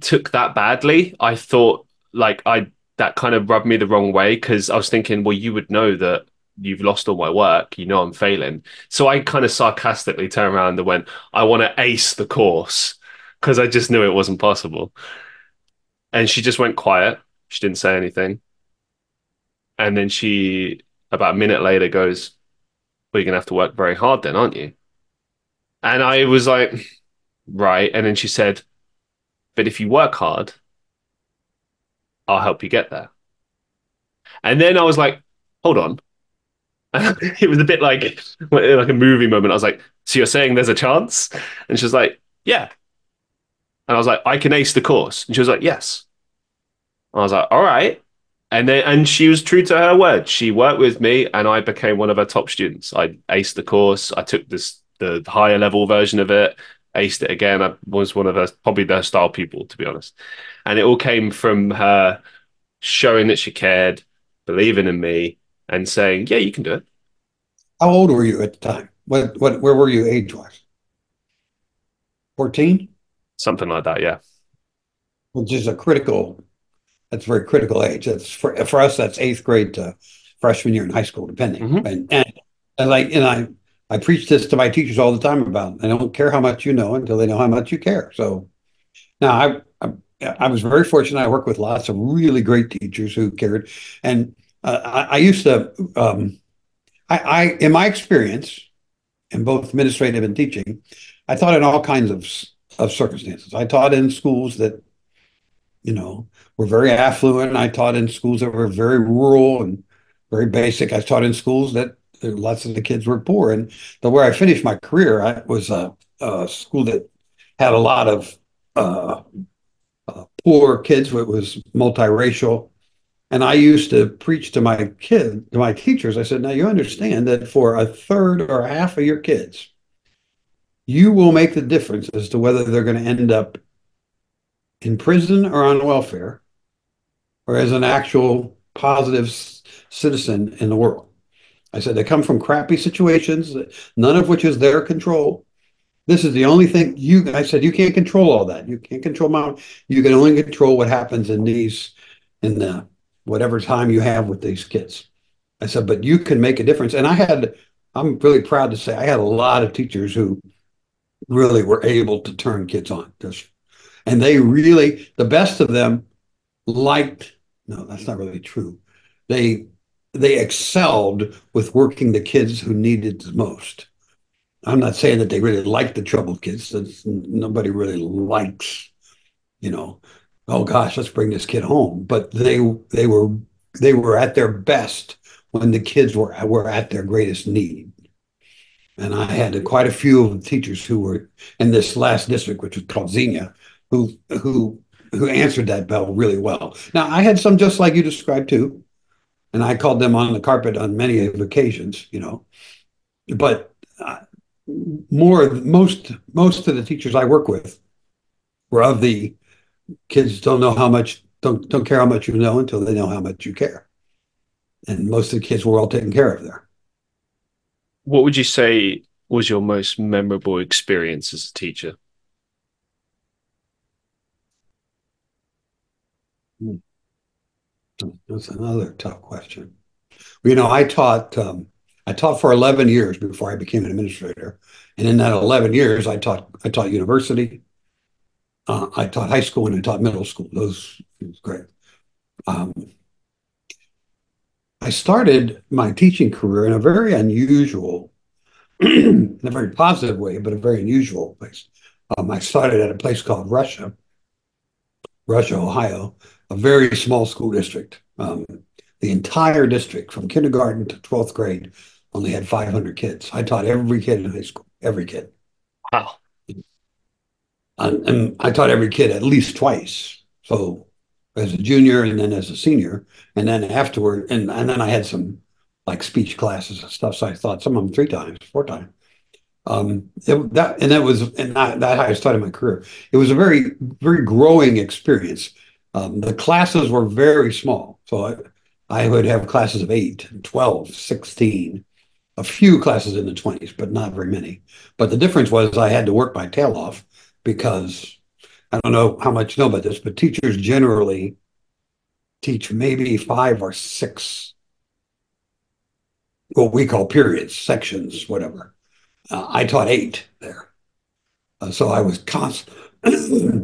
took that badly. I thought like I that kind of rubbed me the wrong way because I was thinking, well, you would know that you've lost all my work. You know I'm failing. So I kind of sarcastically turned around and went, I want to ace the course because I just knew it wasn't possible. And she just went quiet. She didn't say anything. And then she, about a minute later, goes, Well, you're going to have to work very hard then, aren't you? And I was like, Right. And then she said, But if you work hard, I'll help you get there. And then I was like, hold on. it was a bit like like a movie moment. I was like, so you're saying there's a chance? And she was like, yeah. And I was like, I can ace the course. And she was like, yes. And I was like, all right. And then and she was true to her word. She worked with me and I became one of her top students. I aced the course. I took this the higher level version of it, aced it again. I was one of her probably their style people, to be honest and it all came from her showing that she cared, believing in me, and saying, "Yeah, you can do it." How old were you at the time? What what where were you age wise? Fourteen. Something like that, yeah. Which is a critical. That's a very critical age. That's for for us. That's eighth grade to freshman year in high school, depending. Mm-hmm. And, and and like and I I preach this to my teachers all the time about. I don't care how much you know until they know how much you care. So now I I was very fortunate. I worked with lots of really great teachers who cared, and uh, I, I, used to. Um, I, I, in my experience, in both administrative and teaching, I taught in all kinds of of circumstances. I taught in schools that, you know, were very affluent. I taught in schools that were very rural and very basic. I taught in schools that lots of the kids were poor. And the where I finished my career, I was a, a school that had a lot of uh, uh, poor kids. It was multiracial. And I used to preach to my kid, to my teachers. I said, now you understand that for a third or half of your kids, you will make the difference as to whether they're going to end up in prison or on welfare or as an actual positive citizen in the world. I said they come from crappy situations, none of which is their control. This is the only thing you. I said you can't control all that. You can't control my. You can only control what happens in these, in the whatever time you have with these kids. I said, but you can make a difference. And I had. I'm really proud to say I had a lot of teachers who really were able to turn kids on. Just, and they really, the best of them liked. No, that's not really true. They they excelled with working the kids who needed the most. I'm not saying that they really liked the troubled kids. Nobody really likes, you know, oh gosh, let's bring this kid home. But they they were they were at their best when the kids were were at their greatest need. And I had quite a few of the teachers who were in this last district, which was called Xenia, who who who answered that bell really well. Now I had some just like you described too, and I called them on the carpet on many occasions, you know. But uh, more most most of the teachers I work with were of the kids don't know how much don't don't care how much you know until they know how much you care. And most of the kids were all taken care of there. What would you say was your most memorable experience as a teacher? Hmm. That's another tough question. You know, I taught um, I taught for 11 years before I became an administrator, and in that 11 years, I taught I taught university, uh, I taught high school, and I taught middle school. Those was great. Um, I started my teaching career in a very unusual, in a very positive way, but a very unusual place. Um, I started at a place called Russia, Russia, Ohio, a very small school district. Um, the entire district, from kindergarten to 12th grade, only had 500 kids. I taught every kid in high school, every kid. Wow. And, and I taught every kid at least twice. So as a junior and then as a senior. And then afterward, and, and then I had some like speech classes and stuff. So I thought some of them three times, four times. Um, it, that and that was and that, that how I started my career. It was a very very growing experience. Um, the classes were very small, so I, I would have classes of 8, 12, 16, a few classes in the 20s, but not very many. But the difference was I had to work my tail off because I don't know how much you know about this, but teachers generally teach maybe five or six what we call periods, sections, whatever. Uh, I taught eight there, uh, so I was constant.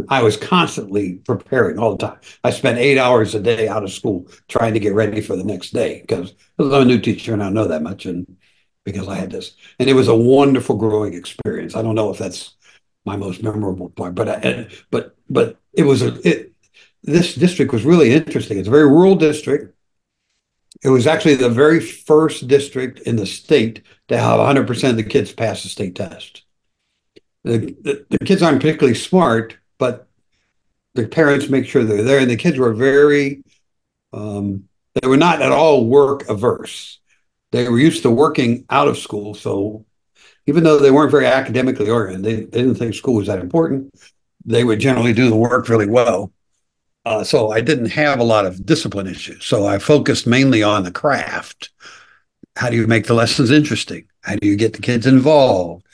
I was constantly preparing all the time. I spent eight hours a day out of school trying to get ready for the next day because I'm a new teacher and I know that much, and because I had this, and it was a wonderful growing experience. I don't know if that's my most memorable part, but I, but but it was a it. This district was really interesting. It's a very rural district. It was actually the very first district in the state to have 100% of the kids pass the state test the, the, kids aren't particularly smart, but the parents make sure they're there. And the kids were very, um, they were not at all work averse. They were used to working out of school. So even though they weren't very academically oriented, they, they didn't think school was that important. They would generally do the work really well. Uh, so I didn't have a lot of discipline issues. So I focused mainly on the craft. How do you make the lessons interesting? How do you get the kids involved?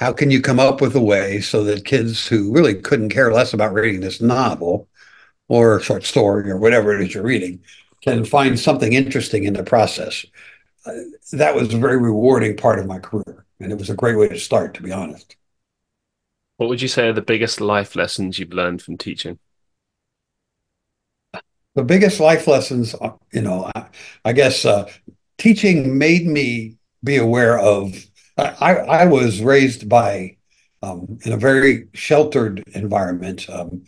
How can you come up with a way so that kids who really couldn't care less about reading this novel or short story or whatever it is you're reading can find something interesting in the process? Uh, that was a very rewarding part of my career. And it was a great way to start, to be honest. What would you say are the biggest life lessons you've learned from teaching? The biggest life lessons, uh, you know, I, I guess uh, teaching made me be aware of I, I was raised by um, in a very sheltered environment. Um,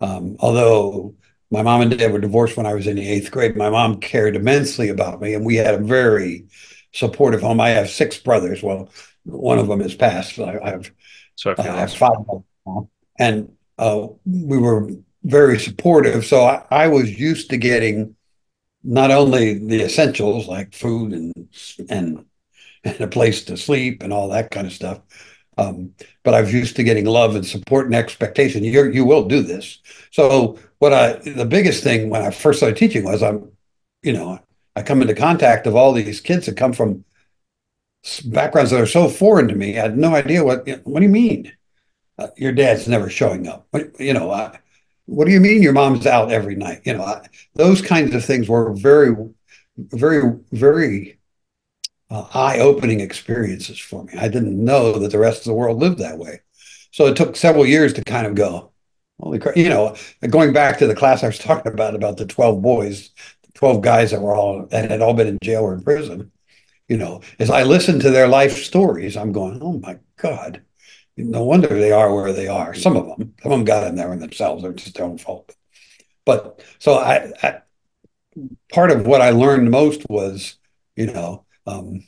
um, although my mom and dad were divorced when I was in the eighth grade, my mom cared immensely about me, and we had a very supportive home. I have six brothers. Well, one of them has passed. I, I have, so I have five, and uh, we were very supportive. So I, I was used to getting not only the essentials like food and and and a place to sleep and all that kind of stuff. Um, but I was used to getting love and support and expectation. You you will do this. So what I the biggest thing when I first started teaching was I'm, you know, I come into contact of all these kids that come from backgrounds that are so foreign to me. I had no idea what what do you mean? Uh, your dad's never showing up. What, you know, I, what do you mean your mom's out every night? You know, I, those kinds of things were very, very, very uh, eye-opening experiences for me. I didn't know that the rest of the world lived that way. So it took several years to kind of go, holy crap, you know, going back to the class I was talking about, about the 12 boys, 12 guys that were all, and had all been in jail or in prison, you know, as I listened to their life stories, I'm going, oh my God, no wonder they are where they are. Some of them, some of them got in there themselves, they're just their own fault. But so I, I part of what I learned most was, you know, um,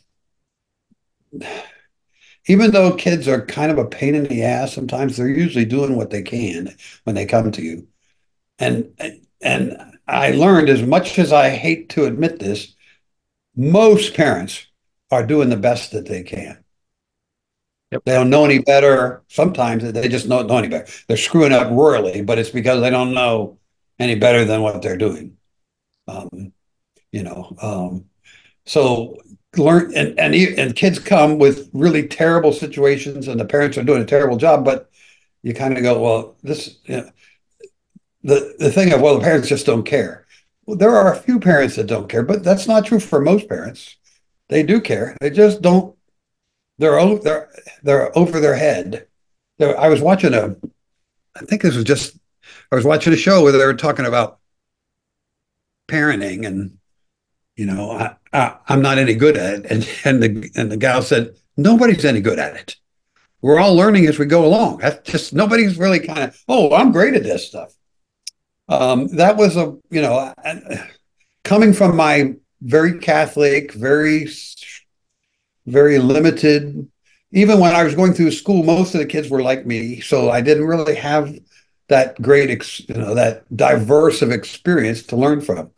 even though kids are kind of a pain in the ass sometimes they're usually doing what they can when they come to you and and i learned as much as i hate to admit this most parents are doing the best that they can Yep. They don't know any better. Sometimes they just don't know any better. They're screwing up royally, but it's because they don't know any better than what they're doing. Um, you know, um, so learn and and and kids come with really terrible situations, and the parents are doing a terrible job. But you kind of go, well, this. You know, the the thing of well, the parents just don't care. Well, there are a few parents that don't care, but that's not true for most parents. They do care. They just don't. They're they're they're over their head. I was watching a. I think this was just. I was watching a show where they were talking about parenting and you know I, I i'm not any good at it. And and the and the gal said nobody's any good at it. We're all learning as we go along. That's just nobody's really kind of oh i'm great at this stuff. Um, that was a you know coming from my very catholic very very limited even when i was going through school most of the kids were like me. So i didn't really have that great ex, you know that diverse of experience to learn from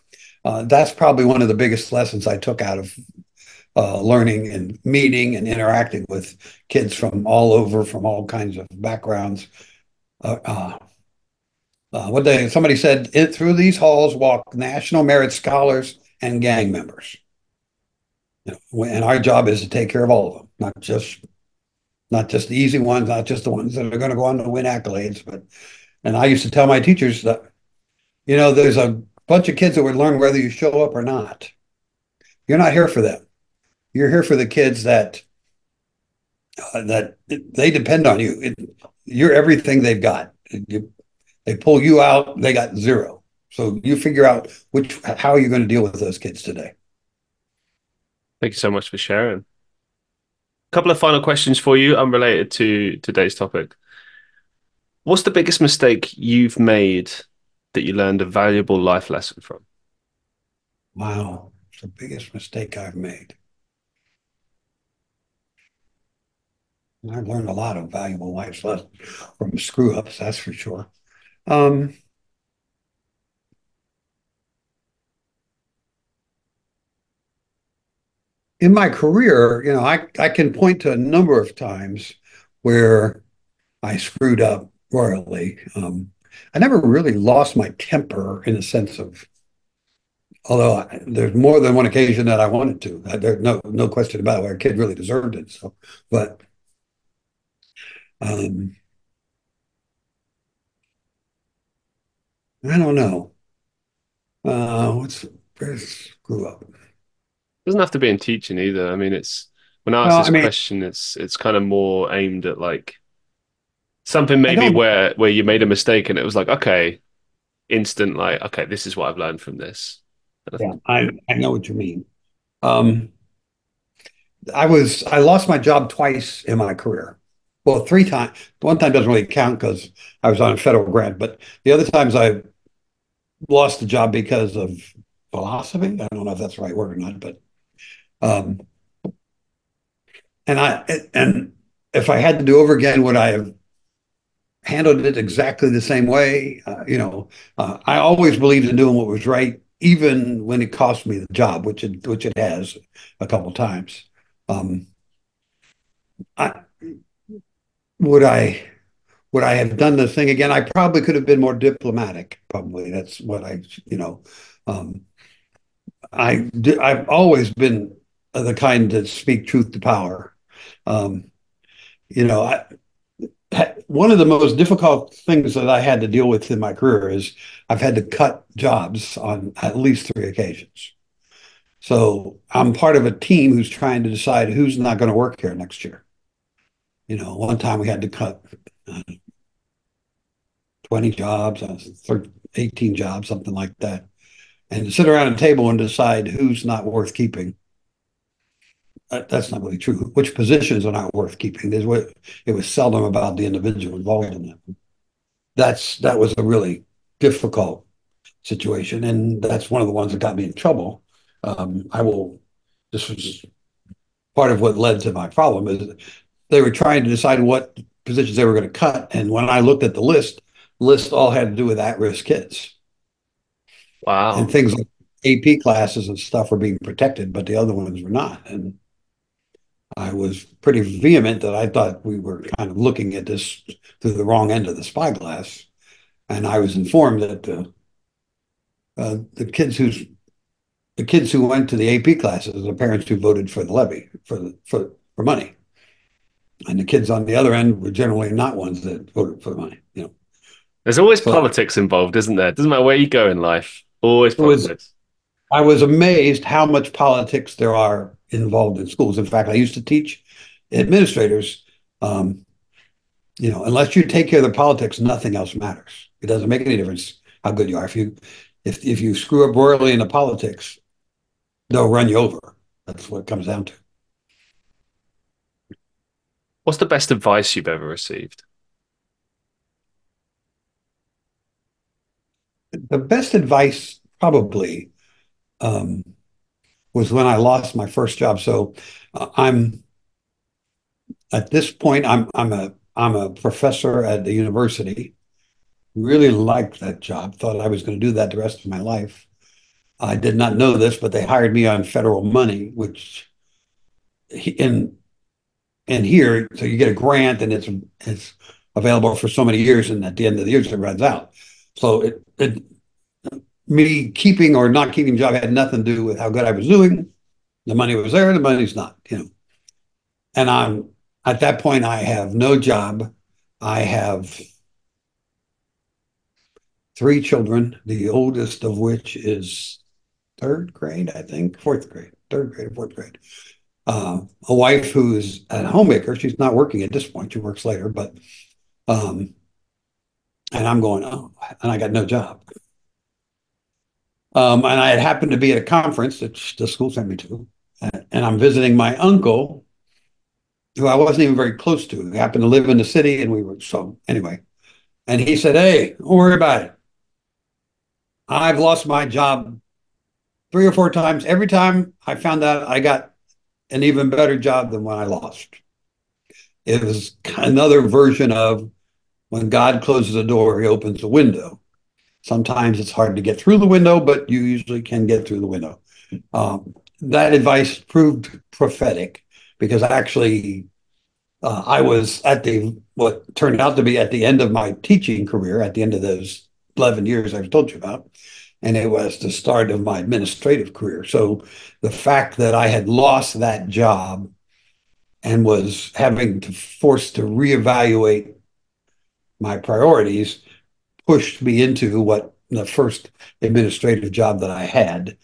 uh, that's probably one of the biggest lessons I took out of uh, learning and meeting and interacting with kids from all over, from all kinds of backgrounds. Uh, uh, uh what they somebody said it, through these halls walk national merit scholars and gang members. You know, and our job is to take care of all of them, not just not just the easy ones, not just the ones that are going to go on to win accolades, but and I used to tell my teachers that, you know, there's a bunch of kids that would learn whether you show up or not. You're not here for them. You're here for the kids that uh, that they depend on you. It, you're everything they've got. You, they pull you out, they got zero. So you figure out which how you're going to deal with those kids today. Thank you so much for sharing. A couple of final questions for you, unrelated to today's topic. What's the biggest mistake you've made that you learned a valuable life lesson from? Wow, it's the biggest mistake I've made. I've learned a lot of valuable life lessons from screw ups, that's for sure. Um, in my career, you know, I, I can point to a number of times where I screwed up royally. Um, I never really lost my temper in the sense of, although I, there's more than one occasion that I wanted to. I, there's no no question about it. Where a kid really deserved it. So, but um, I don't know. Uh, what's where screw up? Doesn't have to be in teaching either. I mean, it's when I ask well, this I mean, question, it's it's kind of more aimed at like Something maybe where where you made a mistake and it was like, okay, instant like, okay, this is what I've learned from this. Yeah, I, I know what you mean. Um, I was I lost my job twice in my career. Well, three times. One time doesn't really count because I was on a federal grant, but the other times I lost the job because of philosophy. I don't know if that's the right word or not, but um, and I and if I had to do over again, would I have handled it exactly the same way. Uh, you know, uh, I always believed in doing what was right, even when it cost me the job, which it which it has a couple times. Um, I would I would I have done the thing again? I probably could have been more diplomatic. Probably that's what I you know. Um, I I've always been the kind to speak truth to power. Um, you know, I, one of the most difficult things that I had to deal with in my career is I've had to cut jobs on at least three occasions. So I'm part of a team who's trying to decide who's not going to work here next year. You know, one time we had to cut uh, 20 jobs, uh, 18 jobs, something like that, and sit around a table and decide who's not worth keeping that's not really true. Which positions are not worth keeping? There's what it was seldom about the individual involved in them. That's that was a really difficult situation, and that's one of the ones that got me in trouble. Um, I will. This was part of what led to my problem is they were trying to decide what positions they were going to cut, and when I looked at the list, list all had to do with at-risk kids. Wow. And things like AP classes and stuff were being protected, but the other ones were not. And I was pretty vehement that I thought we were kind of looking at this through the wrong end of the spyglass. And I was informed that the, uh, the kids who's the kids who went to the AP classes, the parents who voted for the levy for the, for for money, and the kids on the other end were generally not ones that voted for the money. You know, there's always so, politics involved, isn't there? Doesn't matter where you go in life, always politics. I was amazed how much politics there are involved in schools. In fact, I used to teach administrators. Um, you know, unless you take care of the politics, nothing else matters. It doesn't make any difference how good you are. If you if if you screw up royally in the politics, they'll run you over. That's what it comes down to. What's the best advice you've ever received? The best advice probably um, was when I lost my first job. So uh, I'm at this point I'm I'm a I'm a professor at the university. Really liked that job. Thought I was going to do that the rest of my life. I did not know this, but they hired me on federal money, which in and here, so you get a grant and it's it's available for so many years, and at the end of the year, it runs out. So it, it me keeping or not keeping job had nothing to do with how good I was doing. The money was there, the money's not, you know. And I'm at that point, I have no job. I have three children, the oldest of which is third grade, I think, fourth grade, third grade, fourth grade. Uh, a wife who's a homemaker. She's not working at this point. She works later, but um, and I'm going, oh, and I got no job. Um, and I had happened to be at a conference that the school sent me to, and I'm visiting my uncle, who I wasn't even very close to. He happened to live in the city, and we were so anyway. And he said, "Hey, don't worry about it. I've lost my job three or four times. Every time I found out I got an even better job than when I lost. It was another version of when God closes a door, He opens a window." Sometimes it's hard to get through the window, but you usually can get through the window. Um, that advice proved prophetic because actually uh, I was at the what turned out to be at the end of my teaching career, at the end of those 11 years I've told you about. And it was the start of my administrative career. So the fact that I had lost that job and was having to force to reevaluate my priorities pushed me into what the first administrative job that I had,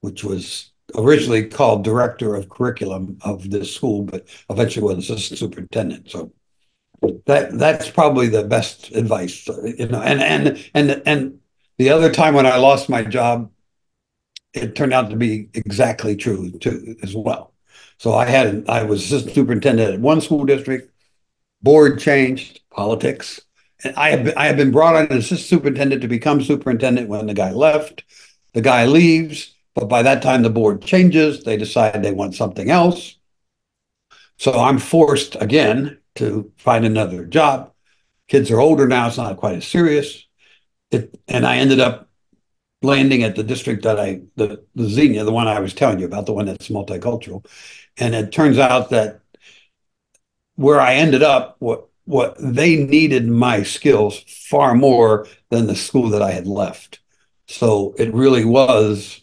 which was originally called director of curriculum of this school, but eventually was assistant superintendent. So that that's probably the best advice, you know. And and and and the other time when I lost my job, it turned out to be exactly true too as well. So I had I was assistant superintendent at one school district, board changed, politics, I have I have been brought on as superintendent to become superintendent when the guy left. The guy leaves, but by that time the board changes. They decide they want something else. So I'm forced again to find another job. Kids are older now; it's not quite as serious. It, and I ended up landing at the district that I the the Xenia, the one I was telling you about, the one that's multicultural. And it turns out that where I ended up, what what they needed my skills far more than the school that I had left. So it really was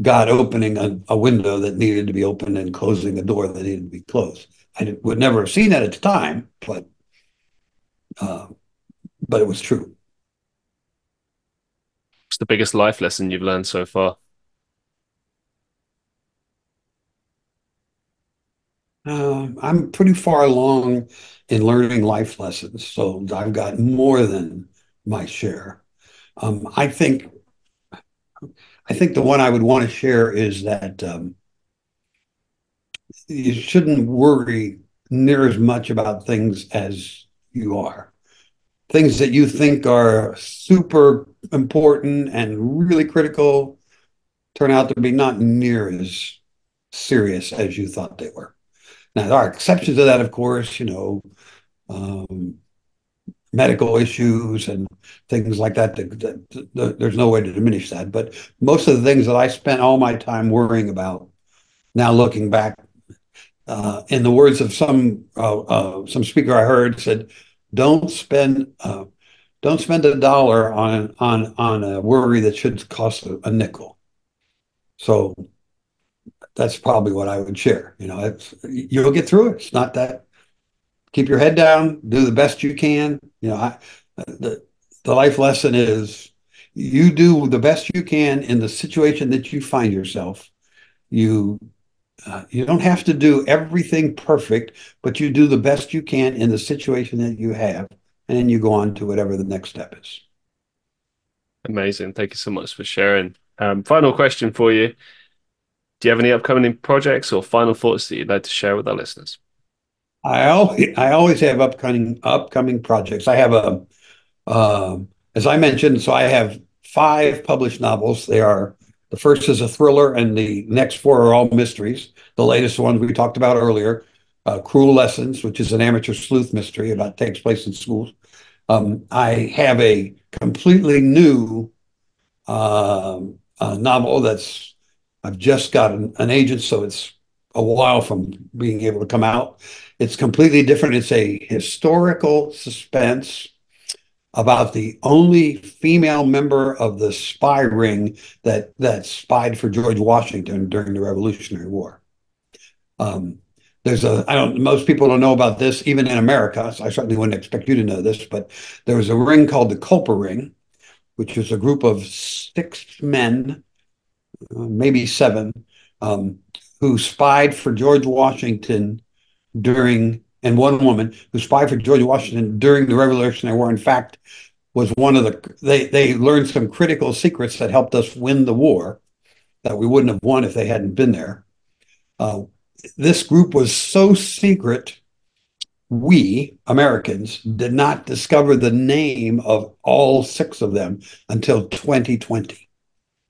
God opening a, a window that needed to be opened and closing a door that needed to be closed. I would never have seen that at the time, but uh, but it was true. What's the biggest life lesson you've learned so far? Uh, I'm pretty far along in learning life lessons, so I've got more than my share. Um, I think, I think the one I would want to share is that um, you shouldn't worry near as much about things as you are. Things that you think are super important and really critical turn out to be not near as serious as you thought they were. Now, there are exceptions to that, of course, you know, um, medical issues and things like that. There's no way to diminish that. But most of the things that I spent all my time worrying about, now looking back, uh, in the words of some uh, uh, some speaker I heard, said, "Don't spend uh, don't spend a dollar on on on a worry that should cost a, a nickel." So that's probably what I would share. You know, you'll get through it. It's not that. Keep your head down. Do the best you can. You know, I, the the life lesson is you do the best you can in the situation that you find yourself. You uh, you don't have to do everything perfect, but you do the best you can in the situation that you have, and then you go on to whatever the next step is. Amazing. Thank you so much for sharing. Um, final question for you. Do you have any upcoming projects or final thoughts that you'd like to share with our listeners? I always, I always have upcoming upcoming projects. I have a, uh, as I mentioned, so I have five published novels. They are the first is a thriller, and the next four are all mysteries. The latest one we talked about earlier, uh, Cruel Lessons, which is an amateur sleuth mystery about takes place in schools. Um, I have a completely new uh, novel that's I've just got an, an agent, so it's a while from being able to come out. It's completely different. It's a historical suspense about the only female member of the spy ring that that spied for George Washington during the Revolutionary War. Um, there's a I don't most people don't know about this even in America. So I certainly wouldn't expect you to know this, but there was a ring called the Culper Ring, which was a group of six men, uh, maybe seven, um, who spied for George Washington during and one woman who spied for George Washington during the Revolutionary War. In fact, was one of the they they learned some critical secrets that helped us win the war that we wouldn't have won if they hadn't been there. Uh, this group was so secret. We Americans did not discover the name of all six of them until 2020,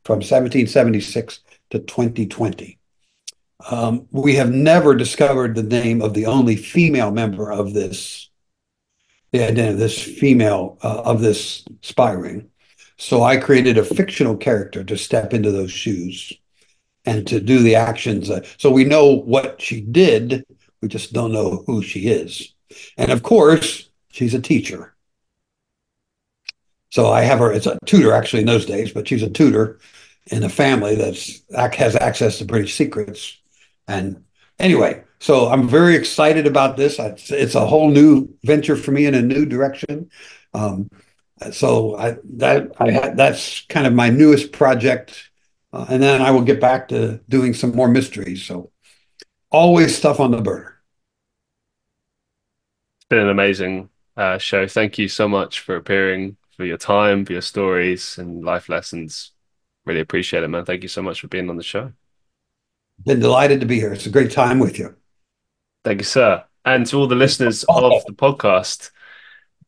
from 1776 to 2020. Um, we have never discovered the name of the only female member of this, the identity of this female uh, of this spy ring. So I created a fictional character to step into those shoes and to do the actions. Uh, so we know what she did, we just don't know who she is. And of course, she's a teacher. So I have her, it's a tutor actually in those days, but she's a tutor in a family that's has access to British secrets and anyway, so I'm very excited about this. It's, it's a whole new venture for me in a new direction. Um, so I, that I that's kind of my newest project, uh, and then I will get back to doing some more mysteries. So always stuff on the burner. It's been an amazing uh, show. Thank you so much for appearing, for your time, for your stories and life lessons. Really appreciate it, man. Thank you so much for being on the show. Been delighted to be here. It's a great time with you. Thank you, sir. And to all the listeners of the podcast,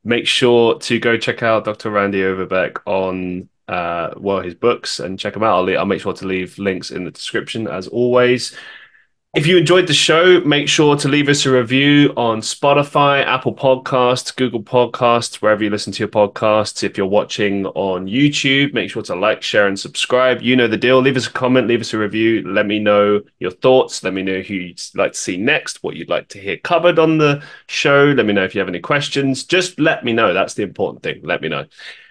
make sure to go check out Dr. Randy Overbeck on uh, well his books and check them out. I'll, I'll make sure to leave links in the description as always. If you enjoyed the show, make sure to leave us a review on Spotify, Apple Podcasts, Google Podcasts, wherever you listen to your podcasts. If you're watching on YouTube, make sure to like, share, and subscribe. You know the deal. Leave us a comment, leave us a review. Let me know your thoughts. Let me know who you'd like to see next, what you'd like to hear covered on the show. Let me know if you have any questions. Just let me know. That's the important thing. Let me know.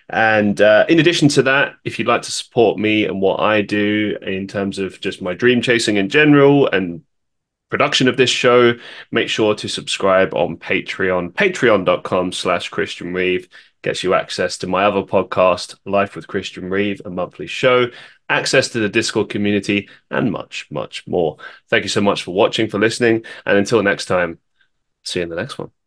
And uh, in addition to that, if you'd like to support me and what I do in terms of just my dream chasing in general and production of this show, make sure to subscribe on Patreon. Patreon.com slash Christian Reeve gets you access to my other podcast, Life with Christian Reeve, a monthly show, access to the Discord community, and much, much more. Thank you so much for watching, for listening, and until next time, see you in the next one.